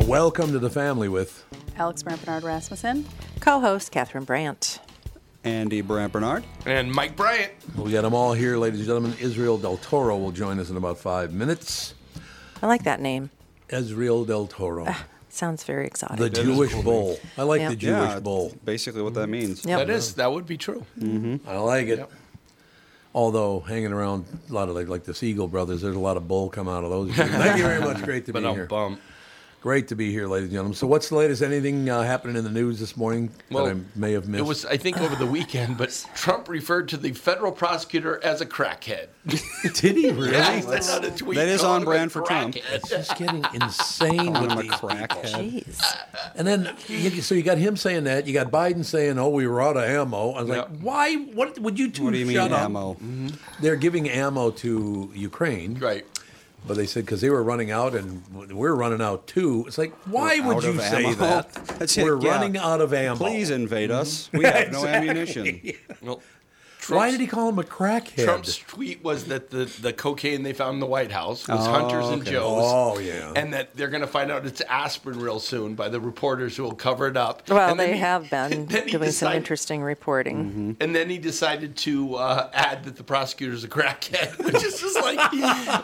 Welcome to the family with Alex Brandt Bernard Rasmussen. Co-host Catherine Brandt. Andy Brandt Bernard. And Mike Bryant. we got them all here, ladies and gentlemen. Israel Del Toro will join us in about five minutes. I like that name. Israel Del Toro, Sounds very exotic. the Jewish bull. I like Yeah. the Jewish yeah, bull. basically what that means. Yep. That is that would be true. Mm-hmm. I like it. Yep. Although hanging around a lot of like, like the Siegel brothers, there's a lot of bull come out of those. Thank you very much. Great to be But I'm here. bummed. Great to be here, ladies and gentlemen. So, what's the latest? Anything uh, happening in the news this morning Well, that I may have missed? It was, I think, over the weekend, but Trump referred to the federal prosecutor as a crackhead. Did he really? Yeah, he sent out a tweet that is on brand for Trump. It's just getting insane Calling with him a these crackhead. Jeez. And then, so you got him saying that. You got Biden saying, "Oh, we were out of ammo." I was Yeah. like, "Why? What would you two What do you mean up?" ammo? They're giving ammo to Ukraine, Right. But they said because they were running out and we're running out too. It's like, why We're would you say ammo. that? That's we're yeah. running out of ammo. Please invade us. Mm-hmm. We have no ammunition. Well, Why did he call him a crackhead? Trump's tweet was that the, the cocaine they found in the White House was Oh, Hunter's and okay. Joe's. Oh, yeah. And that they're going to find out it's aspirin real soon by the reporters who will cover it up. Well, And they he- have been then he doing some interesting reporting. Mm-hmm. And then he decided to uh, add that the prosecutor's a crackhead, which is just like,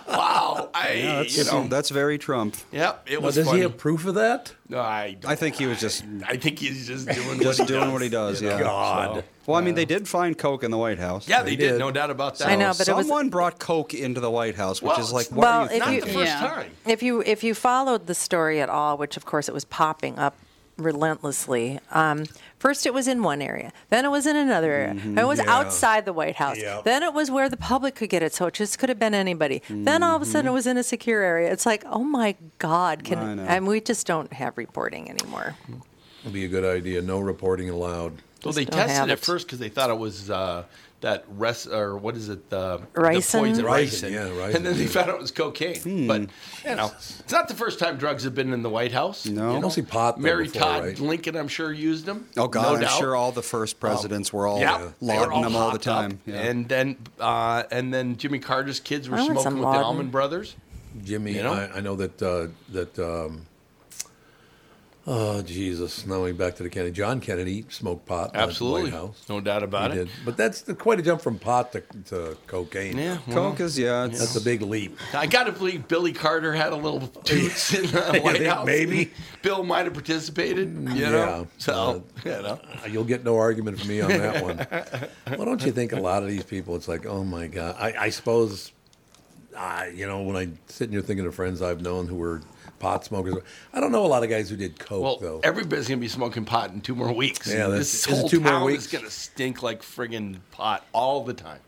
wow. I, Yeah, that's, you know, that's very Trump. yep, it Well, was does funny. he have proof of that? No, I, don't- I think he was just I think he's just doing just what he doing does. what he does. Yeah. God. Well, I mean, they did find coke in the White House. Yeah, they did. did. No doubt about that. I know, but it was- someone brought coke into the White House, which Well, is like, it's what Well, are you if Not you- the thinking? first Yeah. time. If you if you followed the story at all, which of course it was popping up relentlessly. Um, first, it was in one area, then it was in another area, then it was Yeah. outside the White House, Yep. then it was where the public could get it. So it just could have been anybody. Then all of a sudden, it was in a secure area. It's like, oh my God! Can I know. and we just don't have reporting anymore. Would be a good idea. No reporting allowed. Well, they Just don't have tested at it. first because they thought it was uh, that res or what is it? Uh, the Ricin? poison Ricin, ricin. yeah, ricin, And then they found out it was cocaine. But you know, it's not the first time drugs have been in the White House. No. You don't see pot there Mary before, Todd right? Lincoln, I'm sure, used them. Oh God, no I'm doubt. sure all the first presidents were all Yeah, they lauding all them all the time. Yeah. And then, uh, and then Jimmy Carter's kids were I want some smoking with the. Allman Brothers. Jimmy, You know? I, I know that uh, that. Um, oh Jesus! Now we're back to the Kennedy. John Kennedy smoked pot. in Absolutely, the White House. no doubt about He it. did. But that's the, quite a jump from pot to, to cocaine. Yeah, well, coke is yeah. It's, That's a big leap. I got to believe Billy Carter had a little toots in the White think House. maybe? Bill might have participated. You Yeah, know, so uh, you know. You'll get no argument from me on that one. well, don't you think a lot of these people? It's like, oh my God. I, I suppose, I you know, when I sit here thinking of friends I've known who were pot smokers, I don't know a lot of guys who did coke Well, though. everybody's gonna be smoking pot in two more weeks. Yeah, that's- this is whole two more town weeks? is gonna stink like friggin' pot all the time.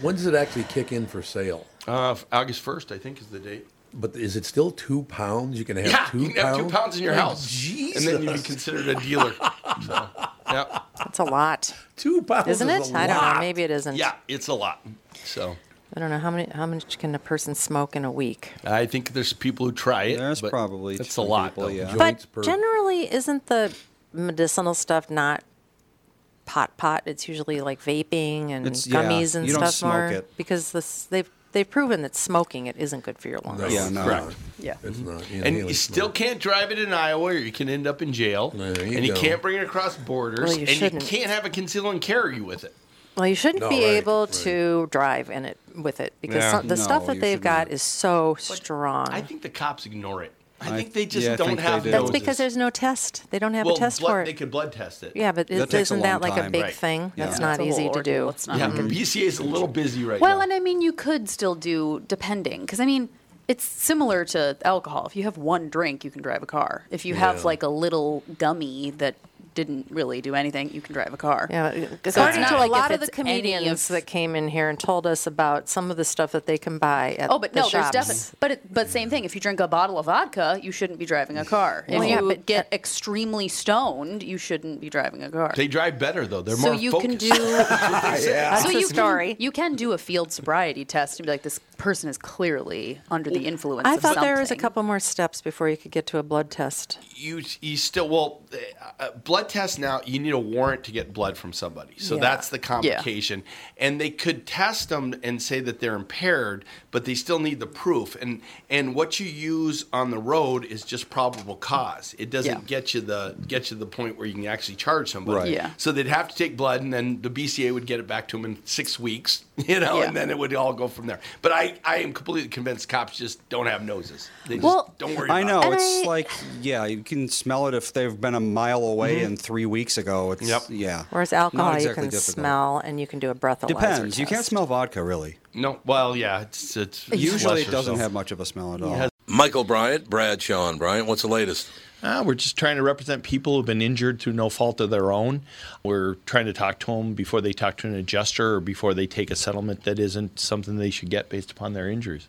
when does it actually kick in for sale? Uh, August first, I think, is the date. But is it still two pounds? You can have Yeah, two you can pounds. have two pounds in your Oh, house, Jesus. and then you'd be considered a dealer. so, yeah, That's a lot, two pounds, isn't is it? a I don't know. Maybe it isn't. yeah, it's a lot. So I don't know how many. How much can a person smoke in a week? I think there's people who try it. There's probably that's a lot. people, though. yeah. But per- generally, isn't the medicinal stuff not pot pot? It's usually like vaping and It's- yeah, gummies and you don't stuff smoke more it. because this they've they've proven that smoking it isn't good for your lungs. No, Yeah, it's no. not. Correct. Yeah. It's mm-hmm. not. And Inhaling you still can't drive it in Iowa, or you can end up in jail. There you and you can't bring it across borders, Well, you and you shouldn't. can't have a conceal and carry with it. Well, you shouldn't No, be right, able right. to drive in it with it because Yeah. some, the No, stuff that they've got not. is so strong. I think the cops ignore it. I, I- think they just yeah, don't think they have do. That's because there's no test. They don't have well, a test blood, for it. They it. could blood test it. Yeah, but That it, takes a isn't that long like a big Right. thing? Yeah. That's Yeah, not It's easy to do. It's not Yeah, like a- BCA is a little busy right Well, now. Well, and I mean, you could still do depending, because I mean, it's similar to alcohol. If you have one drink, you can drive a car. If you have like a little gummy that didn't really do anything, you can drive a car. Yeah, it's according not to like a lot of the comedians of- that came in here and told us about some of the stuff that they can buy at Oh, but the no, there's definitely. But it, but same thing. If you drink a bottle of vodka, you shouldn't be driving a mm. car. If Well, you yeah, but- get uh, extremely stoned, you shouldn't be driving a car. They drive better though. They're so more you focused. can do. That's so the you story. Can, you can do a field sobriety test and be like, this person is clearly under the influence. I of thought there was a couple more steps before you could get to a blood test. you you still well uh, uh blood test now you need a warrant to get blood from somebody so Yeah. that's the complication and they could test them and say that they're impaired but they still need the proof and and what you use on the road is just probable cause it doesn't Yeah. get you the get you the point where you can actually charge somebody Right. Yeah. so they'd have to take blood and then the BCA would get it back to them in 6 weeks you know Yeah. and then it would all go from there but I I am completely convinced cops just don't have noses they just Well, don't worry I know. it. It's I- like, yeah, you can smell it if they've been a mile away mm-hmm. and three weeks ago. It's, Yep. yeah. Whereas alcohol, exactly you can difficult. smell and you can do a breathalyzer Depends. You can't smell vodka, really. No, well, yeah, it's it's Usually it doesn't so. have much of a smell at all. has- Michael Bryant, Bradshaw and Bryant. What's the latest? Uh, we're just trying to represent people who've been injured through no fault of their own. We're trying to talk to them before they talk to an adjuster or before they take a settlement that isn't something they should get based upon their injuries.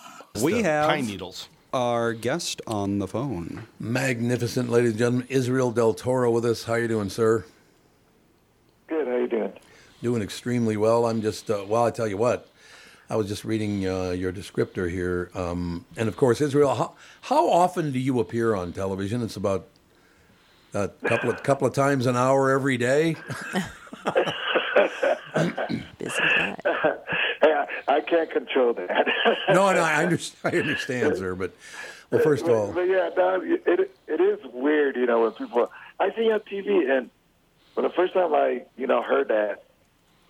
We have pine needles. our guest on the phone. Magnificent, ladies and gentlemen. Israel Del Toro with us. How you doing, sir? Good. How you doing? Doing extremely well. I'm just, uh, well, I tell you what, I was just reading uh, your descriptor here. Um, and of course, Israel, how, how often do you appear on television? It's about a couple of, couple of times an hour every day. Busy guy. I, can't control that. No, no, I understand, I understand, sir. But, well, first of all, but yeah, no, it it is weird, you know, when people I see you on TV, and when the first time I, you know, heard that,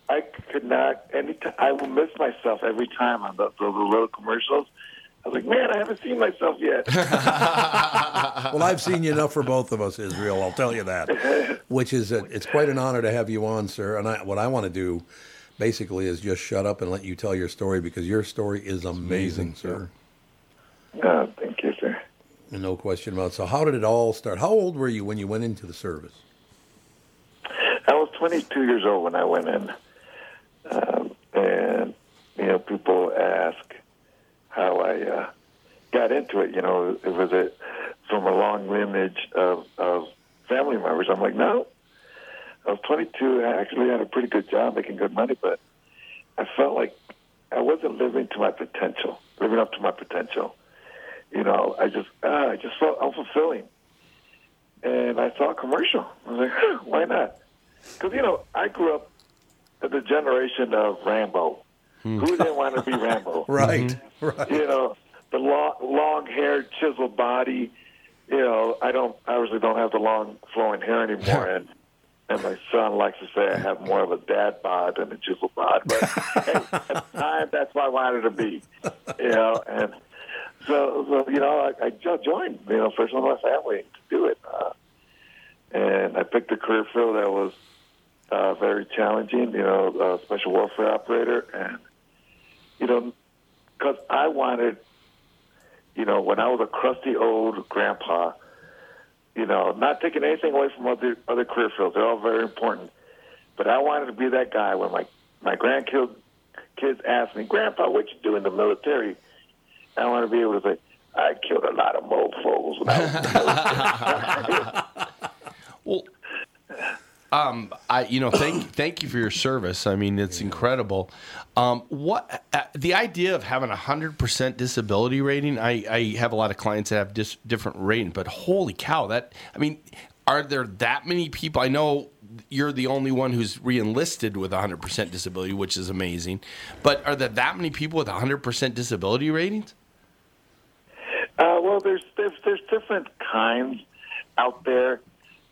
I could not. Any time I will miss myself every time on the, the little commercials. I was like, man, I haven't seen myself yet. well, I've seen you enough for both of us, Israel. I'll tell you that. Which is, a, it's quite an honor to have you on, sir. And I, what I want to do, basically, is just shut up and let you tell your story because your story is amazing, sir. oh, thank you, sir. No question about it. So, how did it all start? How old were you when you went into the service? I was 22 years old when I went in, um, and you know, people ask how I uh, got into it. You know, it was it from a long lineage of, of family members. I'm like, no. I was 22. I actually had a pretty good job, making good money, but I felt like I wasn't living to my potential, living up to my potential. You know, I just, uh, I just felt unfulfilling. And I saw a commercial. I was like, huh, why not? Because, you know, I grew up in the generation of Rambo. Who didn't want to be Rambo? Right, right. You know, the long, long-haired, chiseled body. You know, I don't. I obviously don't have the long, flowing hair anymore, and and my son likes to say I have more of a dad bod than a chiseled bod. But hey, at the time, that's what I wanted to be. You know, and so, so you know, I, I joined. You know, first one in my family to do it, uh, and I picked a career field that was uh, very challenging. You know, uh, special warfare operator, and you know, because I wanted, you know, when I was a crusty old grandpa, you know, not taking anything away from other other career fields. They're all very important. But I wanted to be that guy when my my grandkids kids ask me, Grandpa, what you do in the military? I want to be able to say, I killed a lot of mofos when I was in the military. Well, um, I you know thank thank you for your service. I mean, it's incredible. Um, what uh, the idea of having a hundred percent disability rating? I, I have a lot of clients that have dis, different rating, but holy cow, that I mean, are there that many people? I know you're the only one who's re-enlisted with a hundred percent disability, which is amazing. But are there that many people with a hundred percent disability ratings? Uh, well, there's, there's there's different kinds out there,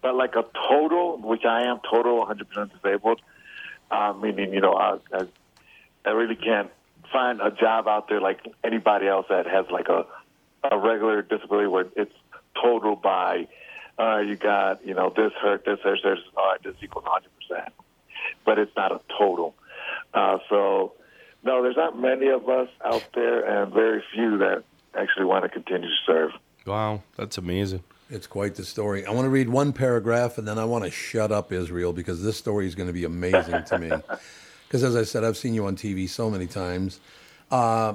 but like a total, which I am total 100% disabled, uh, meaning you know I, I I really can't find a job out there like anybody else that has like a a regular disability where it's total by uh, you got you know this hurt, this hurt, this all right, this equals 100%, but it's not a total. Uh, so no, there's not many of us out there, and very few that actually want to continue to serve. Wow, that's amazing. It's quite the story. I want to read one paragraph and then I want to shut up Israel because this story is going to be amazing to me. Because as I said, I've seen you on TV so many times. Uh,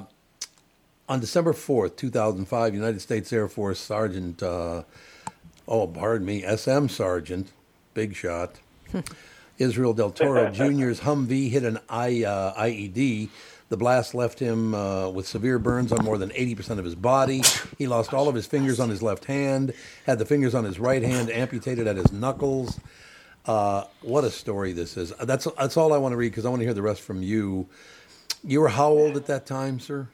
on December 4th, 2005, United States Air Force Sergeant, uh, oh, pardon me, SM Sergeant, big shot, Israel Del Toro Jr.'s Humvee hit an I, uh, IED. The blast left him uh, with severe burns on more than 80% of his body. He lost all of his fingers on his left hand, had the fingers on his right hand amputated at his knuckles. Uh, what a story this is. That's, that's all I want to read because I want to hear the rest from you. You were how old at that time, sir?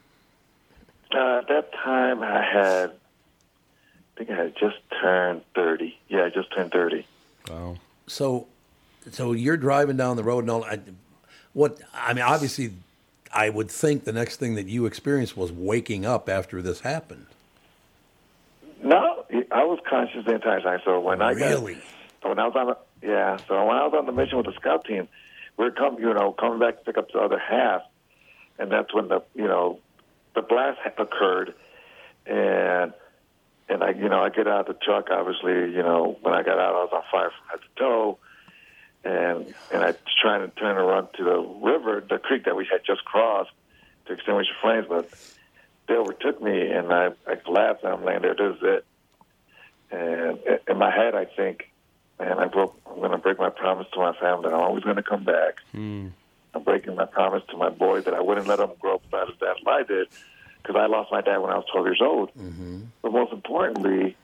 Uh, at that time, I had, I think I had just turned 30. Yeah, I just turned 30. Wow. So, so you're driving down the road and all. I, what I mean, obviously, I would think the next thing that you experienced was waking up after this happened. No, I was conscious the entire time. So when I Really? got, when I was on, the, yeah, so when I was on the mission with the scout team, we were coming, you know, coming back to pick up the other half, and that's when the, you know, the blast occurred, and and I, you know, I get out of the truck. Obviously, you know, when I got out, I was on fire from head to toe, and and I was trying to turn around to the river, the creek that we had just crossed to extinguish the flames, but they overtook me, and I, I collapsed, and I'm laying there. This is it. And in my head, I think, man, I broke. I'm going to break my promise to my family that I'm always going to come back. Hmm. I'm breaking my promise to my boy that I wouldn't let him grow up without his dad like I did, because I lost my dad when I was 12 years old. Mm-hmm. But most importantly,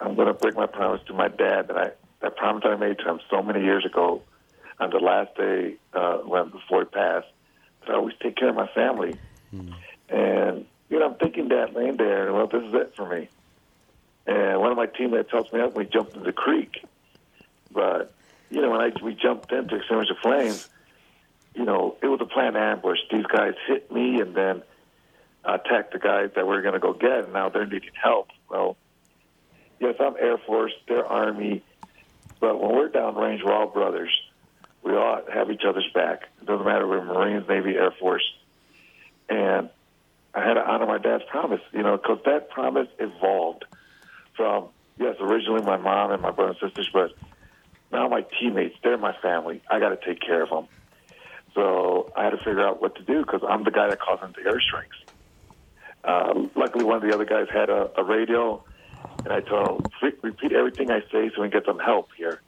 I'm going to break my promise to my dad that I that promise I made to him so many years ago, on the last day uh, when before he passed, that I always take care of my family. And you know, I'm thinking that laying there, and well, this is it for me. And one of my teammates helps me up. We jumped in the creek, but you know, when I we jumped in to extinguish the flames, you know, it was a planned ambush. These guys hit me and then attacked the guys that we are going to go get, and now they're needing help. Well, yes, I'm Air Force, they're Army, but when we're downrange, we're all brothers. We all have each other's back. It doesn't matter if we're Marines, Navy, Air Force. And I had to honor my dad's promise, you know, because that promise evolved from, yes, originally my mom and my brothers and sisters, but now my teammates, they're my family. I got to take care of them. So I had to figure out what to do because I'm the guy that calls into airstrikes. Uh, luckily, one of the other guys had a, a radio, and I told him, repeat everything I say so we can get some help here.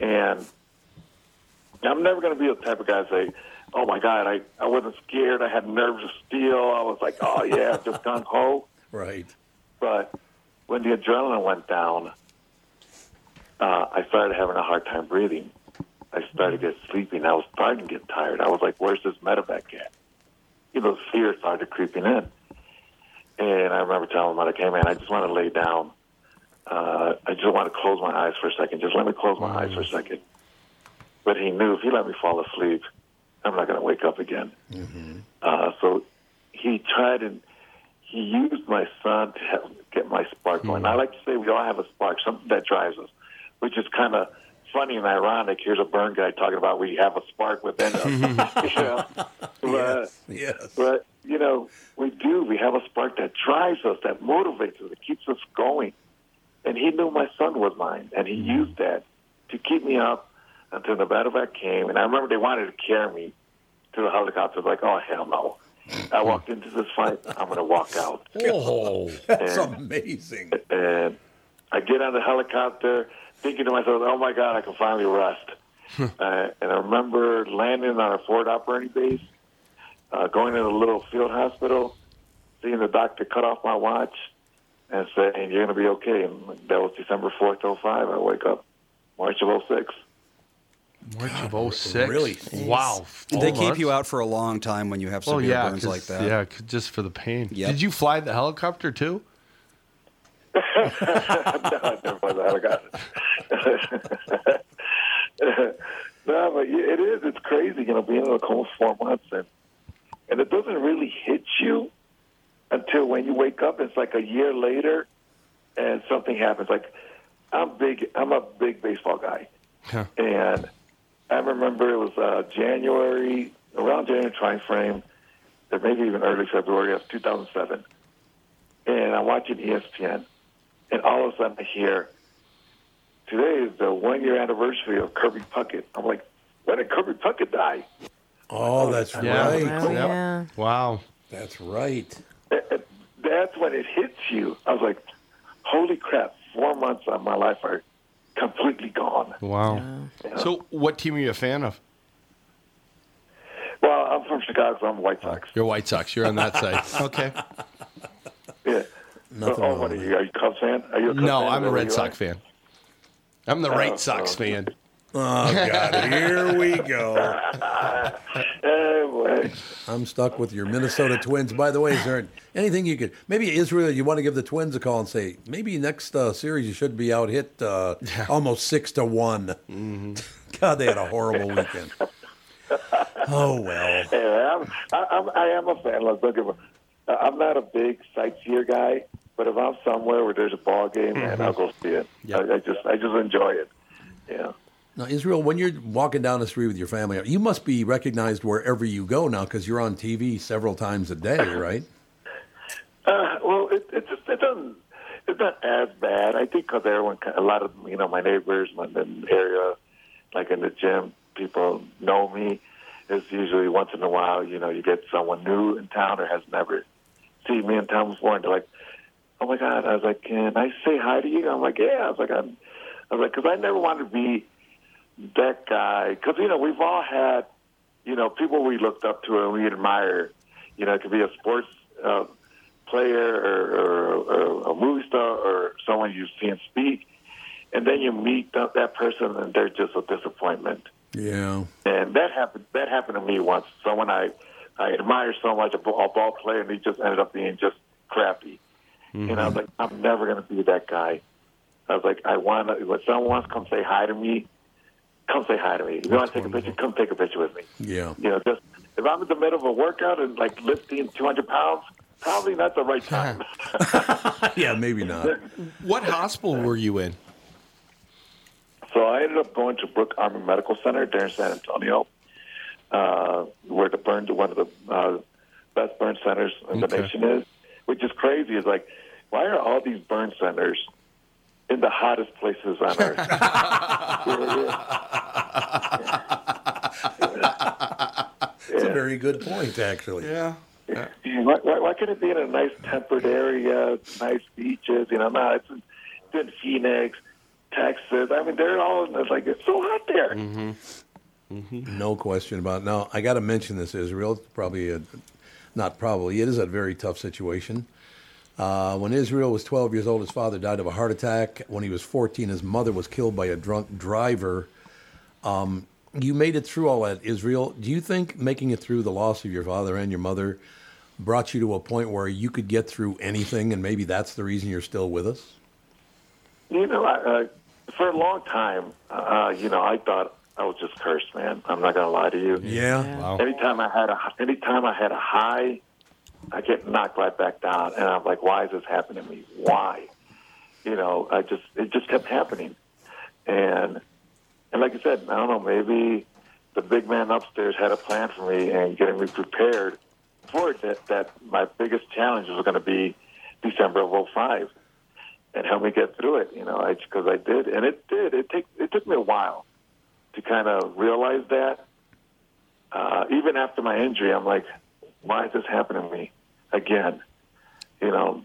And I'm never going to be the type of guy to say, oh my God, I, I wasn't scared. I had nerves of steel. I was like, oh yeah, I've just gung ho. Right. But when the adrenaline went down, uh, I started having a hard time breathing. I I started to get sleepy, and I was starting to get tired. I was like, "Where's this medevac at?" You know, fear started creeping in, and I remember telling him, "Like, hey man, I just want to lay down. Uh, I just want to close my eyes for a second. Just let me close my eyes for a second. But he knew if he let me fall asleep, I'm not going to wake up again. Uh, so he tried and he used my son to help get my spark going. I like to say we all have a spark, something that drives us, which is kind of funny and ironic. Here's a burn guy talking about we have a spark within us. you know? But, Yes. but you know, we do. We have a spark that drives us, that motivates us, that keeps us going. And he knew my son was mine, and he used that to keep me up until the medevac came. And I remember they wanted to carry me to the helicopter. Like, oh hell no! I walked into this fight. I'm going to walk out. Oh, that's And- amazing. And I get on the helicopter, thinking to myself, "Oh my God, I can finally rest." uh, and I remember landing on our forward operating base, uh, going to the little field hospital, seeing the doctor cut off my watch, and saying, "You're going to be okay." And that was December fourth, 05. I wake up March of 06. March of 06. really? Wow. They Four keep you out for a long time when you have severe yeah, burns 'cause- like that. Yeah, just for the pain. Yep. Did you fly the helicopter too? no, I never was a helicopter. no, but it is. It's crazy, you know, being in a coma for four months, and and it doesn't really hit you until when you wake up. It's like a year later, and something happens. Like I'm big. I'm a big baseball guy, Huh. and I remember it was uh, January around January time frame, or maybe even early February of 2007, and I'm watching ESPN, and all of a sudden I hear, today is the one year anniversary of Kirby Puckett. I'm like, when did Kirby Puckett die? Oh, oh, that's Yeah. right. Oh, Yep. yeah. Wow. That's right. And- and That's when it hits you. I was like, holy crap, four months of my life are completely gone. Wow. So, what team are you a fan of? Well, I'm from Chicago, so I'm White Sox. You're White Sox. You're on that side. Okay. Yeah. Nothing oh, wrong what are you? Are you a Cubs fan? Are you a Cubs No, fan? I'm a Red Sox are? fan. I'm the Oh, Right Sox oh. fan. Oh God, here we go. Eh. I'm stuck with your Minnesota Twins. By the way, is there anything you could maybe Israel? You want to give the Twins a call and say maybe next uh, series you should be out hit uh, almost six to one. God, they had a horrible weekend. Oh well. Yeah, I'm, I, I'm, I am a fan. Look, don't get me- uh, I'm not a big sightseer guy, but if I'm somewhere where there's a ball game, man, I'll go see it. Yep. I, I just, I just enjoy it. Yeah. Now, Israel, when you're walking down the street with your family, you must be recognized wherever you go now because you're on TV several times a day, right? Uh, well, it, it just it doesn't. It's not as bad. I think because everyone, a lot of you know, my neighbors, my in the area, like in the gym, people know me. It's usually once in a while, you know, you get someone new in town or has never seen me in town before, and they're like, "Oh my God!" I was like, "Can I say hi to you?" I'm like, "Yeah." I was like, "I'm," I was like, "Cause I never wanted to be that guy." Because you know, we've all had, you know, people we looked up to and we admire. You know, it could be a sports uh, player or, or, or a movie star or someone you've seen speak, and then you meet that, that person and they're just a disappointment. Yeah. And that happened. That happened to me once. Someone I I admire so much, a ball, a ball player, and he just ended up being just crappy. And I was like, I'm never going to be that guy. I was like, I want to. When someone wants to come say hi to me, come say hi to me. If you want to take a picture, come take a picture with me. Yeah. You know, just if I'm in the middle of a workout and like lifting 200 pounds, probably not the right time. Yeah, maybe not. What hospital were you in? So I ended up going to Brooke Army Medical Center there in San Antonio, uh, where the burn to one of the uh, best burn centers in the Okay. nation is. Which is crazy. Is like, why are all these burn centers in the hottest places on earth? It's a very good point, actually. Yeah. why, why, why can't it be in a nice temperate area, nice beaches? You know, no, it's in, it's in Phoenix, Texas. I mean, they're all it's like it's so hot there. Mm-hmm. Mm-hmm. No question about it. Now, I got to mention this, Israel. Probably a, not probably, it is a very tough situation. Uh, when Israel was 12 years old, his father died of a heart attack. When he was 14, his mother was killed by a drunk driver. Um, you made it through all that, Israel. Do you think making it through the loss of your father and your mother brought you to a point where you could get through anything, and maybe that's the reason you're still with us? You know, I, uh, for a long time, uh, you know, I thought I was just cursed, man. I'm not gonna lie to you. Yeah. Wow. Anytime I had a anytime I had a high, I get knocked right back down, and I'm like, why is this happening to me? Why? You know, I just it just kept happening, and and like I said, I don't know, maybe the big man upstairs had a plan for me and getting me prepared for it. That that my biggest challenge was going to be December of '05 and help me get through it. You know, because I, did, and it did. It take it took me a while to kind of realize that. Uh, even after my injury, I'm like, why is this happening to me again? You know,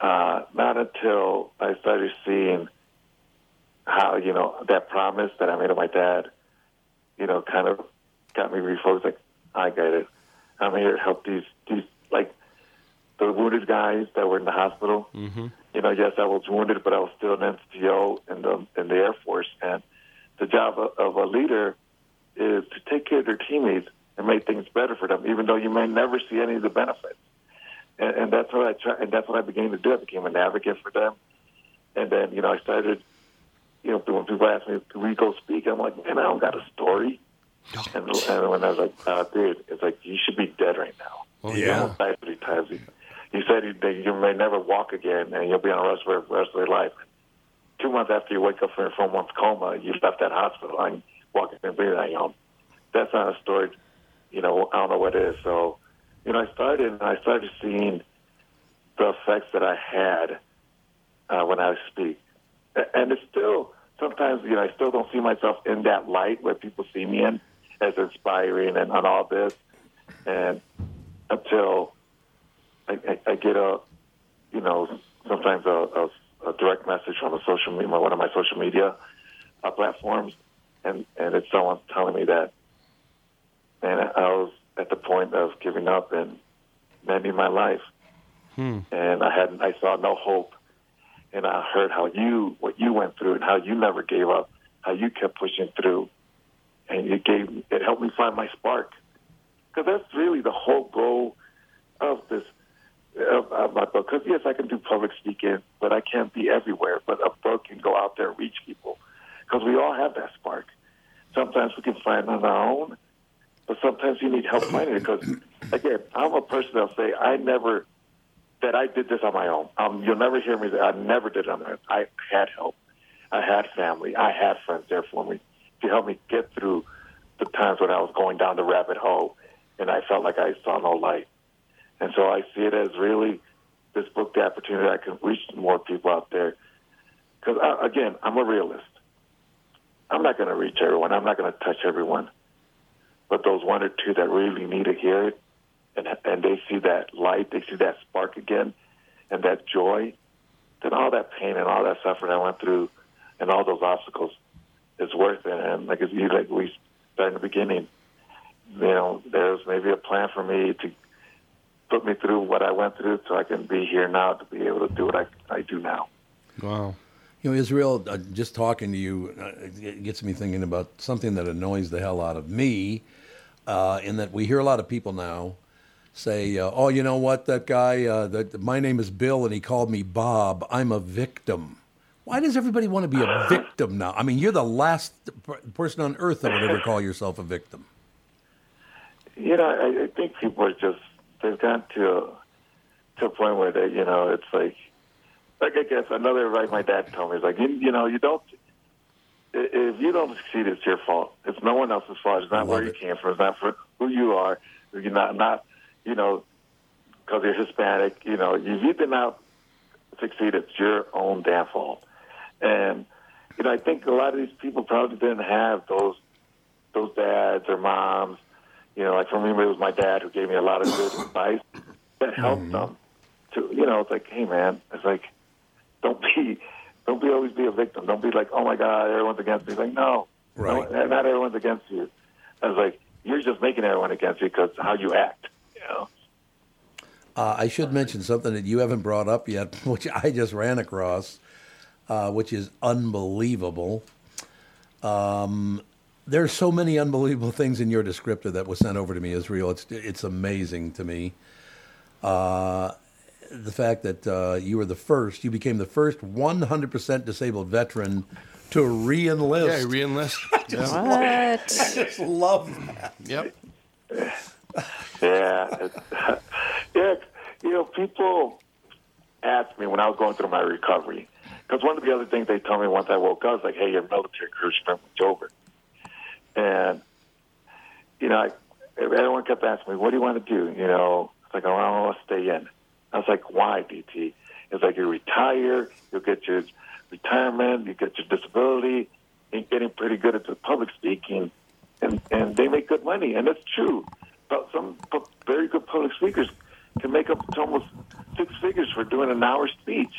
uh, not until I started seeing how you know that promise that I made to my dad, you know, kind of got me refocused. Like, I get it. I'm here to help these these like the wounded guys that were in the hospital. Mm-hmm. You know, yes, I was wounded, but I was still an NCO in the in the Air Force, and the job of, of a leader is to take care of their teammates and make things better for them, even though you may never see any of the benefits. And, and that's what I try, and that's what I began to do. I became an advocate for them, and then you know I started. You know, when people ask me, "Can we go speak?" I'm like, "Man, I don't got a story." And, and when I was like, uh, "Dude, it's like you should be dead right now." Oh, Yeah. You almost died three times. You, you said you, that you may never walk again, and you'll be on a rest for the rest of your life. Two months after you wake up from your four month coma, you left that hospital and walking and breathing your own. That's not a story. You know, I don't know what it is. So, you know, I started and I started seeing the effects that I had uh, when I speak, and it's still sometimes you know I still don't see myself in that light where people see me in as inspiring and on all this, and until I, I, I get a, you know, sometimes a, a, a direct message from a social media, one of my social media uh, platforms, and and it's someone telling me that, and I was at the point of giving up and ending my life, hmm. and I had I saw no hope, and I heard how you what you went through and how you never gave up, how you kept pushing through, and it gave it helped me find my spark, because that's really the whole goal of this of, of my book. Because yes, I can do public speaking, but I can't be everywhere. But a book can go out there and reach people, because we all have that spark. Sometimes we can find it on our own, but sometimes you need help finding it. Because again, I'm a person that'll say I never that I did this on my own. Um, you'll never hear me say I never did it on my own. I had help. I had family. I had friends there for me to help me get through the times when I was going down the rabbit hole and I felt like I saw no light. And so I see it as really this book, the opportunity I can reach more people out there. Because again, I'm a realist. I'm not going to reach everyone. I'm not going to touch everyone. But those one or two that really need to hear it, and and they see that light, they see that spark again, and that joy, then all that pain and all that suffering I went through, and all those obstacles, is worth it. And like you like we said in the beginning, you know, there's maybe a plan for me to put me through what I went through, so I can be here now to be able to do what I I do now. Wow. You know, Israel, uh, just talking to you, uh, it gets me thinking about something that annoys the hell out of me, uh, in that we hear a lot of people now say, uh, "Oh, you know what? That guy, uh, that my name is Bill, and he called me Bob. I'm a victim." Why does everybody want to be a victim now? I mean, you're the last per- person on earth that would ever call yourself a victim. You know, I, I think people are just they've gotten to a, to a point where they, you know, it's like, like I guess another like my dad told me, is like, you, you know, you don't. If you don't succeed, it's your fault. It's no one else's fault. It's not where you it. came from. It's not for who you are. You're not not, you know, because you're Hispanic. You know, if you did not succeed, it's your own damn fault. And you know, I think a lot of these people probably didn't have those those dads or moms. You know, like for me, it was my dad who gave me a lot of good advice that helped mm-hmm. them. To you know, it's like, hey man, it's like, don't be, don't be always be a victim. Don't be like, oh my God, everyone's against me. Like, no, Right. no, not everyone's against you. I was like, you're just making everyone against you because how you act. You know. Uh, I should mention something that you haven't brought up yet, which I just ran across, uh, which is unbelievable. Um, there's so many unbelievable things in your descriptor that was sent over to me, Israel. It's it's amazing to me. Uh, the fact that uh, you were the first, you became the first 100% disabled veteran to re-enlist. Yeah, re-enlist. yeah. What? I just love that. Yep. Yeah, it's, yeah. You know, people asked me when I was going through my recovery because one of the other things they told me once I woke up was like, "Hey, your military career's pretty much over," and you know, I, everyone kept asking me, "What do you want to do?" You know, it's like, "Oh, I want to stay in." I was like, "Why, DT?" It's like you retire, you'll get your retirement, you get your disability, and getting pretty good at the public speaking, and and they make good money, and it's true. But some very good public speakers can make up to almost six figures for doing an hour speech.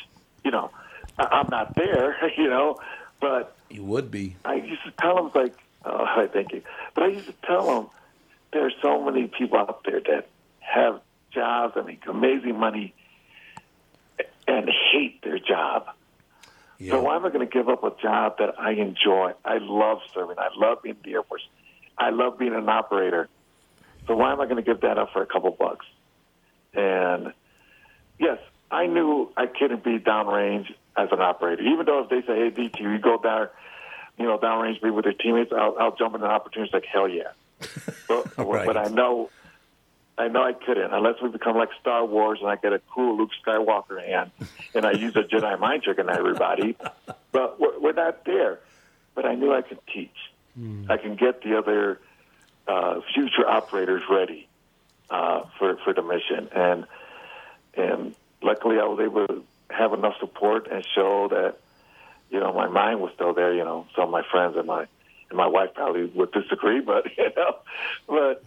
You know, I, I'm not there, you know, but You would be. I used to tell them like, oh, I thank you. But I used to tell them there are so many people out there that have jobs that make amazing money and hate their job. Yeah. So why am I going to give up a job that I enjoy? I love serving. I love being in the Air Force. I love being an operator. So why am I going to give that up for a couple bucks? And yes, I knew I couldn't be downrange as an operator. Even though if they say, "Hey, DT, you go down, you know, downrange, be with your teammates," I'll, I'll jump in an opportunity. It's like hell yeah. Right. but I know, I know I couldn't unless we become like Star Wars and I get a cool Luke Skywalker hand and I use a Jedi mind trick on everybody. But we're, we're not there. But I knew I could teach. I can get the other uh, future operators ready uh, for for the mission, and and luckily I was able to have enough support and show that you know my mind was still there. You know, some of my friends and my and my wife probably would disagree, but you know, but.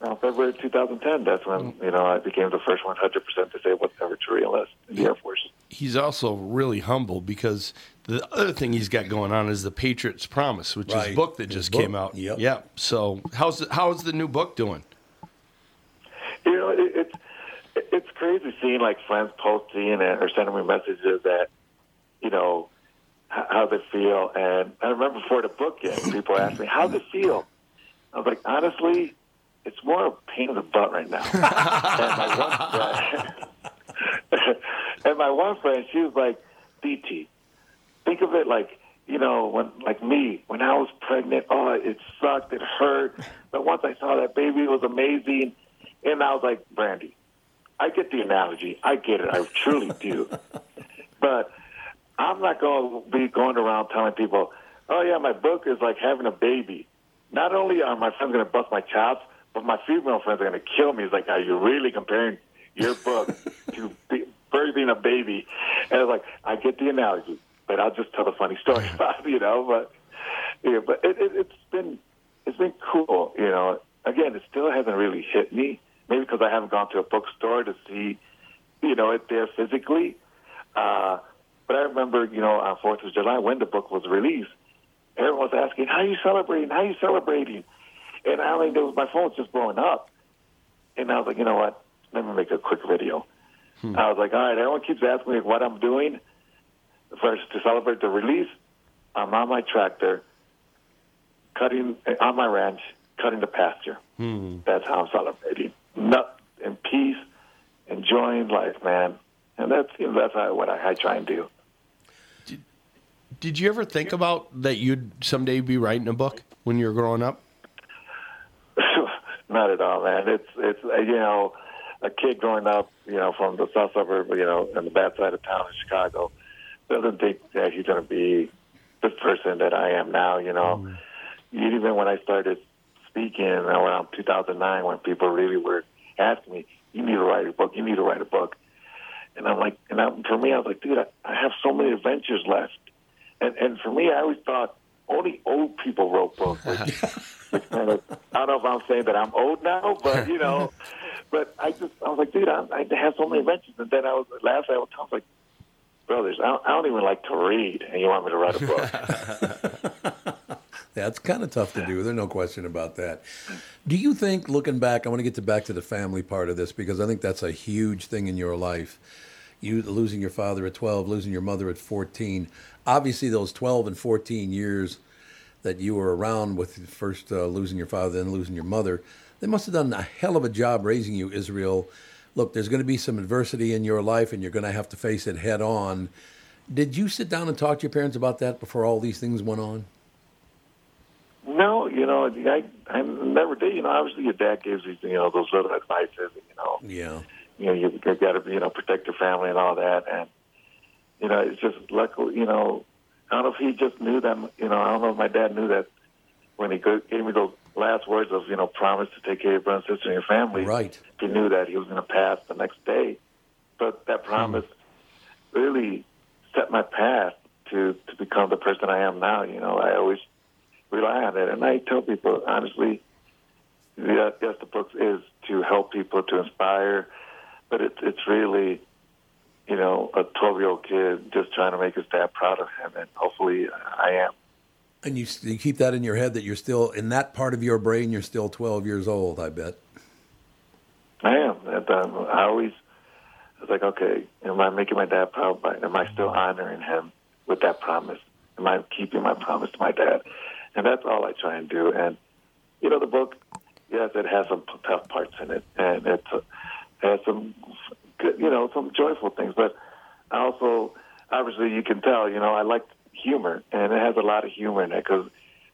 Uh, February 2010, that's when you know I became the first 100% disabled ever to re-enlist in the Air Force. He's also really humble because the other thing he's got going on is the Patriot's Promise, which is a book that His just book. came out. Yep. Yeah. So how's the, how's the new book doing? You know, it, it's it's crazy seeing like friends posting and or sending me messages that you know h- how they feel. And I remember before the book yet, people asked me how they feel. I was like, honestly, it's more a pain in the butt right now. and my one friend, and my one friend, she was like, DT, think of it like you know when like me when I was pregnant. Oh, it sucked, it hurt, but once I saw that baby, it was amazing. And I was like, Brandy, I get the analogy. I get it. I truly do. but I'm not going to be going around telling people, oh, yeah, my book is like having a baby. Not only are my friends going to bust my chops, but my female friends are going to kill me. It's like, are you really comparing your book to be, birthing a baby? And it's like, I get the analogy, but I'll just tell a funny story about it, you know. But yeah, but it, it, it's been it's been cool, you know. Again, it still hasn't really hit me. Maybe because I haven't gone to a bookstore to see, you know, it there physically. Uh, but I remember, you know, on Fourth of July when the book was released, everyone was asking, "How are you celebrating? How are you celebrating?" And I there was my phone was just blowing up, and I was like, you know what? Let me make a quick video. Hmm. I was like, all right, everyone keeps asking me what I'm doing first to celebrate the release. I'm on my tractor, cutting eh, on my ranch, cutting the pasture. Hmm. That's how I'm celebrating. Nut in peace, enjoying life, man. And that's you know, that's how, what I, I try and do. Did you ever think about that you'd someday be writing a book when you were growing up? Not at all, man. It's it's uh, you know a kid growing up, you know, from the south suburb, you know, in the bad side of town in Chicago, doesn't think that he's going to be this person that I am now. You know, even when I started speaking around 2009, when people really were asking me, "You need to write a book. You need to write a book," and I'm like, and I, for me, I was like, dude, I, I have so many adventures left, and and for me, I always thought only old people wrote books. Which, which kind of, I don't know if I'm saying that I'm old now, but you know, but I just I was like, dude, I, I have so many adventures, and then I was last I was, I was like, brothers, I don't, I don't even like to read, and you want me to write a book? That's kind of tough to do. There's no question about that. Do you think, looking back, I want to get to back to the family part of this because I think that's a huge thing in your life. You losing your father at 12, losing your mother at 14. Obviously, those 12 and 14 years that you were around with first uh, losing your father, then losing your mother. They must have done a hell of a job raising you, Israel. Look, there's going to be some adversity in your life, and you're going to have to face it head on. Did you sit down and talk to your parents about that before all these things went on? No, you know, I I never did. You know, obviously your dad gives you you know those little advices. You know, Yeah. you know you, you got to you know protect your family and all that. And you know, it's just luckily, you know, I don't know if he just knew that. You know, I don't know if my dad knew that when he gave me those last words of you know promise to take care of your brother and sister and your family. Right. He knew that he was going to pass the next day, but that hmm. promise really set my path to to become the person I am now. You know, I always rely on it, and I tell people honestly, yes, yes, the book is to help people, to inspire, but it's it's really, you know, a twelve year old kid just trying to make his dad proud of him, and hopefully I am. And you, you keep that in your head that you're still, in that part of your brain, you're still 12 years old, I bet. I am. Um, I always was like, okay, am I making my dad proud? By, am I still honoring him with that promise? Am I keeping my promise to my dad? And that's all I try and do. And you know, the book, yes, it has some tough parts in it, and it uh, has some, you know, some joyful things. But I also, obviously, you can tell, you know, I like humor, and it has a lot of humor in it because,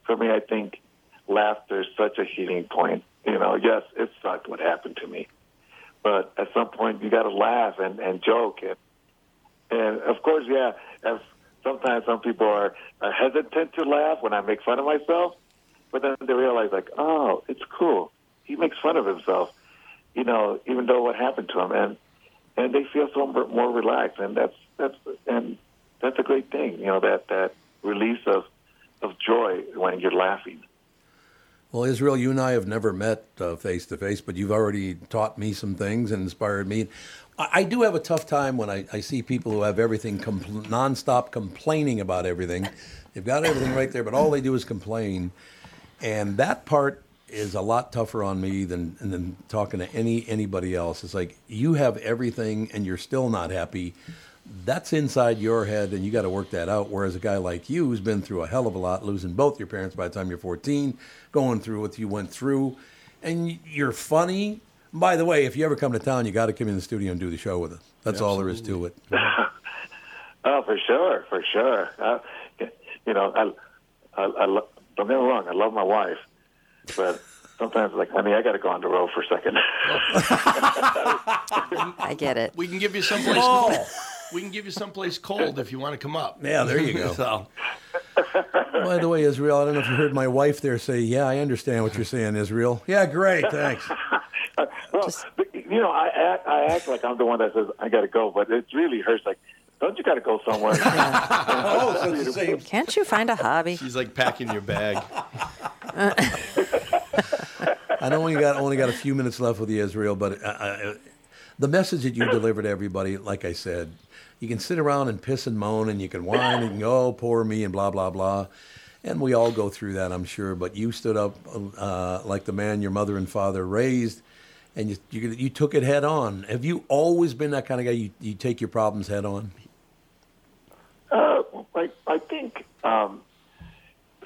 for me, I think laughter is such a healing point. You know, yes, it sucked what happened to me, but at some point you got to laugh and, and joke and and of course, yeah, as sometimes some people are hesitant to laugh when I make fun of myself, but then they realize like, oh, it's cool. He makes fun of himself, you know, even though what happened to him, and and they feel so more relaxed, and that's that's and that's a great thing, you know, that that release of of joy when you're laughing. Well, Israel, you and I have never met face to face, but you've already taught me some things and inspired me. I, I do have a tough time when I, I see people who have everything compl- nonstop complaining about everything. They've got everything right there, but all they do is complain. And that part is a lot tougher on me than, than talking to any anybody else. It's like you have everything and you're still not happy. That's inside your head, and you got to work that out. Whereas a guy like you, who's been through a hell of a lot, losing both your parents by the time you're 14, going through what you went through, and you're funny. By the way, if you ever come to town, you got to come in the studio and do the show with us. That's all there is to it. Oh, for sure, for sure. Uh, you know, I, I, I don't get me wrong, I love my wife, but sometimes like, honey, I got to go on the road for a second. I get it. We can give you someplace cold. We can give you someplace cold if you want to come up. Yeah, there you go. so, By the way, Israel, I don't know if you heard my wife there say, "Yeah, I understand what you're saying, Israel." Yeah, great, thanks. well, but, you know, I act, I act like I'm the one that says I got to go, but it's really hers. Like, don't you got to go somewhere? oh, so it's the same. Can't you find a hobby? she's like packing your bag. I know only got only got a few minutes left with you, Israel, but uh, uh, the message that you deliver to everybody, like I said, you can sit around and piss and moan, and you can whine and go, oh, poor me, and blah blah blah, and we all go through that, I'm sure. But you stood up uh, like the man your mother and father raised, and you, you you took it head on. Have you always been that kind of guy? You you take your problems head on. Uh, I, I think um,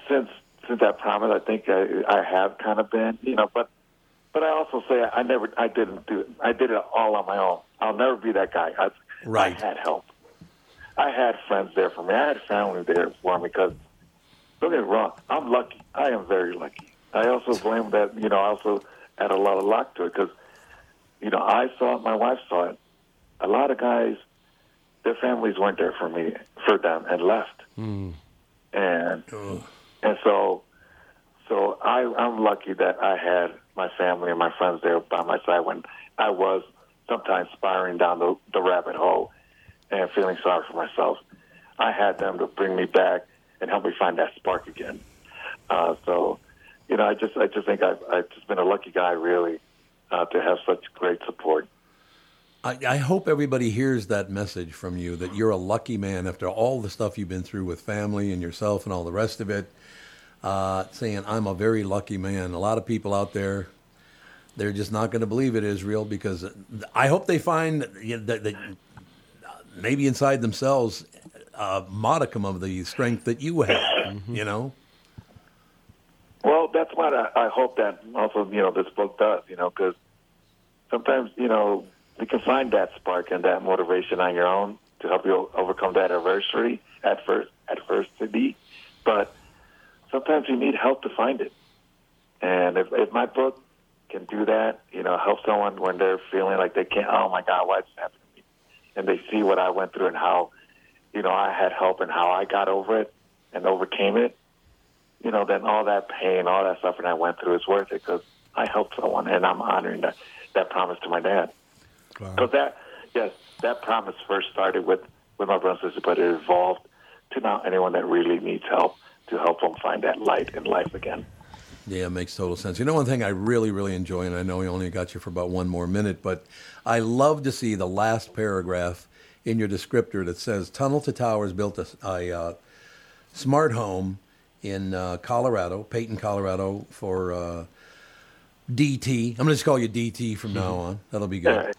since since that promise, I think I, I have kind of been, you know. But but I also say I never, I didn't do it. I did it all on my own. I'll never be that guy. I, Right. I had help. I had friends there for me. I had family there for me because don't get me wrong. I'm lucky. I am very lucky. I also blame that. You know, I also had a lot of luck to it because you know I saw it. My wife saw it. A lot of guys their families weren't there for me for them and left. And and so so I I'm lucky that I had my family and my friends there by my side when I was sometimes spiraling down the, the rabbit hole and feeling sorry for myself. I had them to bring me back and help me find that spark again. Uh, so, you know, I just I just think I've, I've just been a lucky guy, really, uh, to have such great support. I, I hope everybody hears that message from you that you're a lucky man after all the stuff you've been through with family and yourself and all the rest of it. Uh, saying, I'm a very lucky man. A lot of people out there, they're just not going to believe it is real because I hope they find you know, that, that maybe inside themselves a modicum of the strength that you have, you know? well, that's what I, I hope that also you know this book does. You know, because sometimes you know you can find that spark and that motivation on your own to help you overcome that adversity adversity, but sometimes you need help to find it. And if, if my book can do that, you know, help someone when they're feeling like they can't, oh my God, what's happening to me? And they see what I went through and how, you know, I had help and how I got over it and overcame it, you know, then all that pain, all that suffering I went through is worth it because I helped someone and I'm honoring that, that promise to my dad. Because that, yes, that promise first started with, with my brothers and but it evolved to now anyone that really needs help to help them find that light in life again. Yeah, it makes total sense. You know, one thing I really, really enjoy, and I know we only got you for about one more minute, but I love to see the last paragraph in your descriptor that says Tunnel to Towers built a, a uh, smart home in uh, Colorado, Peyton, Colorado, for uh, DT. I'm going to just call you DT from now on. That'll be good.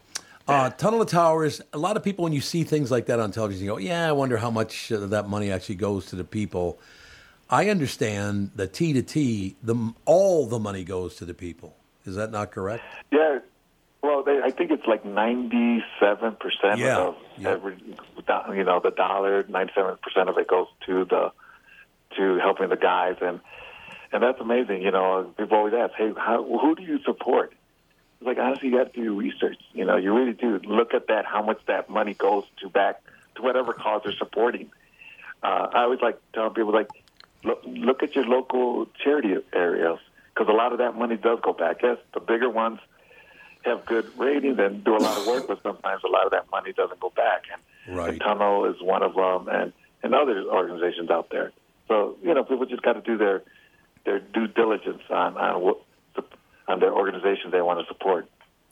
Uh, Tunnel of Towers, a lot of people, when you see things like that on television, you go, yeah, I wonder how much of that money actually goes to the people. I understand that T to T, the all the money goes to the people. Is that not correct? Yeah. Well, they, I think it's like ninety-seven percent Yeah, of yeah. every, you know, the dollar. Ninety-seven percent of it goes to the to helping the guys, and and that's amazing. You know, people always ask, "Hey, how, who do you support?" It's like honestly, you got to do your research. You know, you really do look at that. How much that money goes to back to whatever cause they're supporting. Uh, I always like telling people like, look, look at your local charity areas because a lot of that money does go back. Yes, the bigger ones have good ratings and do a lot of work, but sometimes a lot of that money doesn't go back. And Right. the Tunnel is one of them, and and other organizations out there. So you know, people just got to do their their due diligence on on what on their organizations they want to support.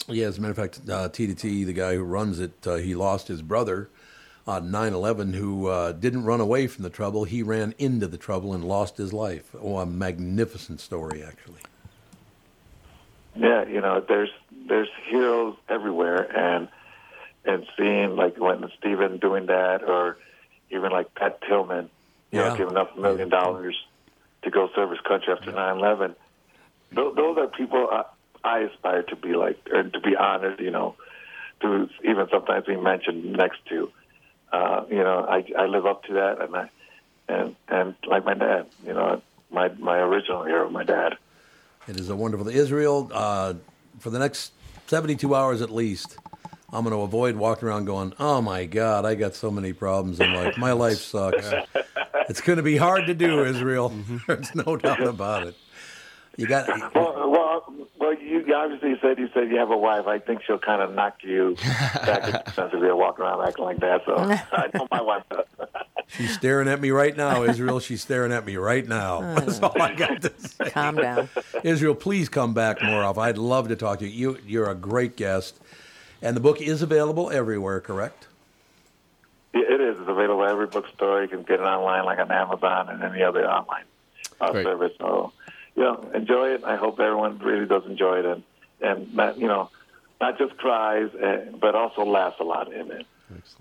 Yeah, as a matter of fact, uh, T to T, the guy who runs it, uh, he lost his brother on 9 11 who uh, didn't run away from the trouble. He ran into the trouble and lost his life. Oh, a magnificent story, actually. Yeah, you know, there's there's heroes everywhere, and and seeing like when Stephen doing that, or even like Pat Tillman, you Yeah. know, giving up a million dollars to go serve his country after 9/11. Those, those are people I, I aspire to be like, or to be honored. You know, to even sometimes be mentioned next to. Uh, you know, I I live up to that, and I and and like my dad, you know, my my original hero, my dad. It is a wonderful Israel, uh, for the next 72 hours at least, I'm going to avoid walking around going, oh my God, I got so many problems in life. My life sucks. it's going to be hard to do, Israel. There's no doubt about it. You got. Well, well, well. You obviously said you said you have a wife. I think she'll kind of knock you back in sense if you're walking around acting like that. So I know my wife does. She's staring at me right now, Israel. She's staring at me right now. That's all I got to say. Calm down. Israel, please come back more often. I'd love to talk to you. you. You're a great guest. And the book is available everywhere, correct? Yeah, It is. It's available at every bookstore. You can get it online, like on Amazon and any other online uh, service. So, you know, enjoy it. I hope everyone really does enjoy it, and and not you know, not just cries, uh, but also laughs a lot in it.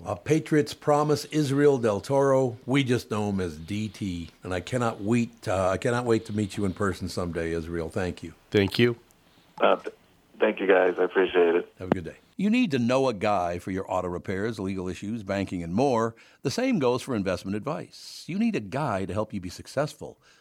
Uh, Patriots Promise Israel Del Toro. We just know him as DT, and I cannot wait. Uh, I cannot wait to meet you in person someday, Israel. Thank you. Thank you. Uh, th- thank you, guys. I appreciate it. Have a good day. You need to know a guy for your auto repairs, legal issues, banking, and more. The same goes for investment advice. You need a guy to help you be successful,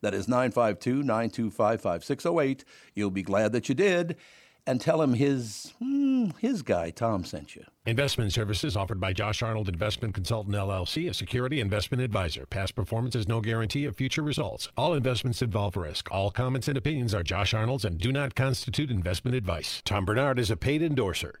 That is 952 925 5608. You'll be glad that you did. And tell him his, hmm, his guy, Tom, sent you. Investment services offered by Josh Arnold Investment Consultant LLC, a security investment advisor. Past performance is no guarantee of future results. All investments involve risk. All comments and opinions are Josh Arnold's and do not constitute investment advice. Tom Bernard is a paid endorser.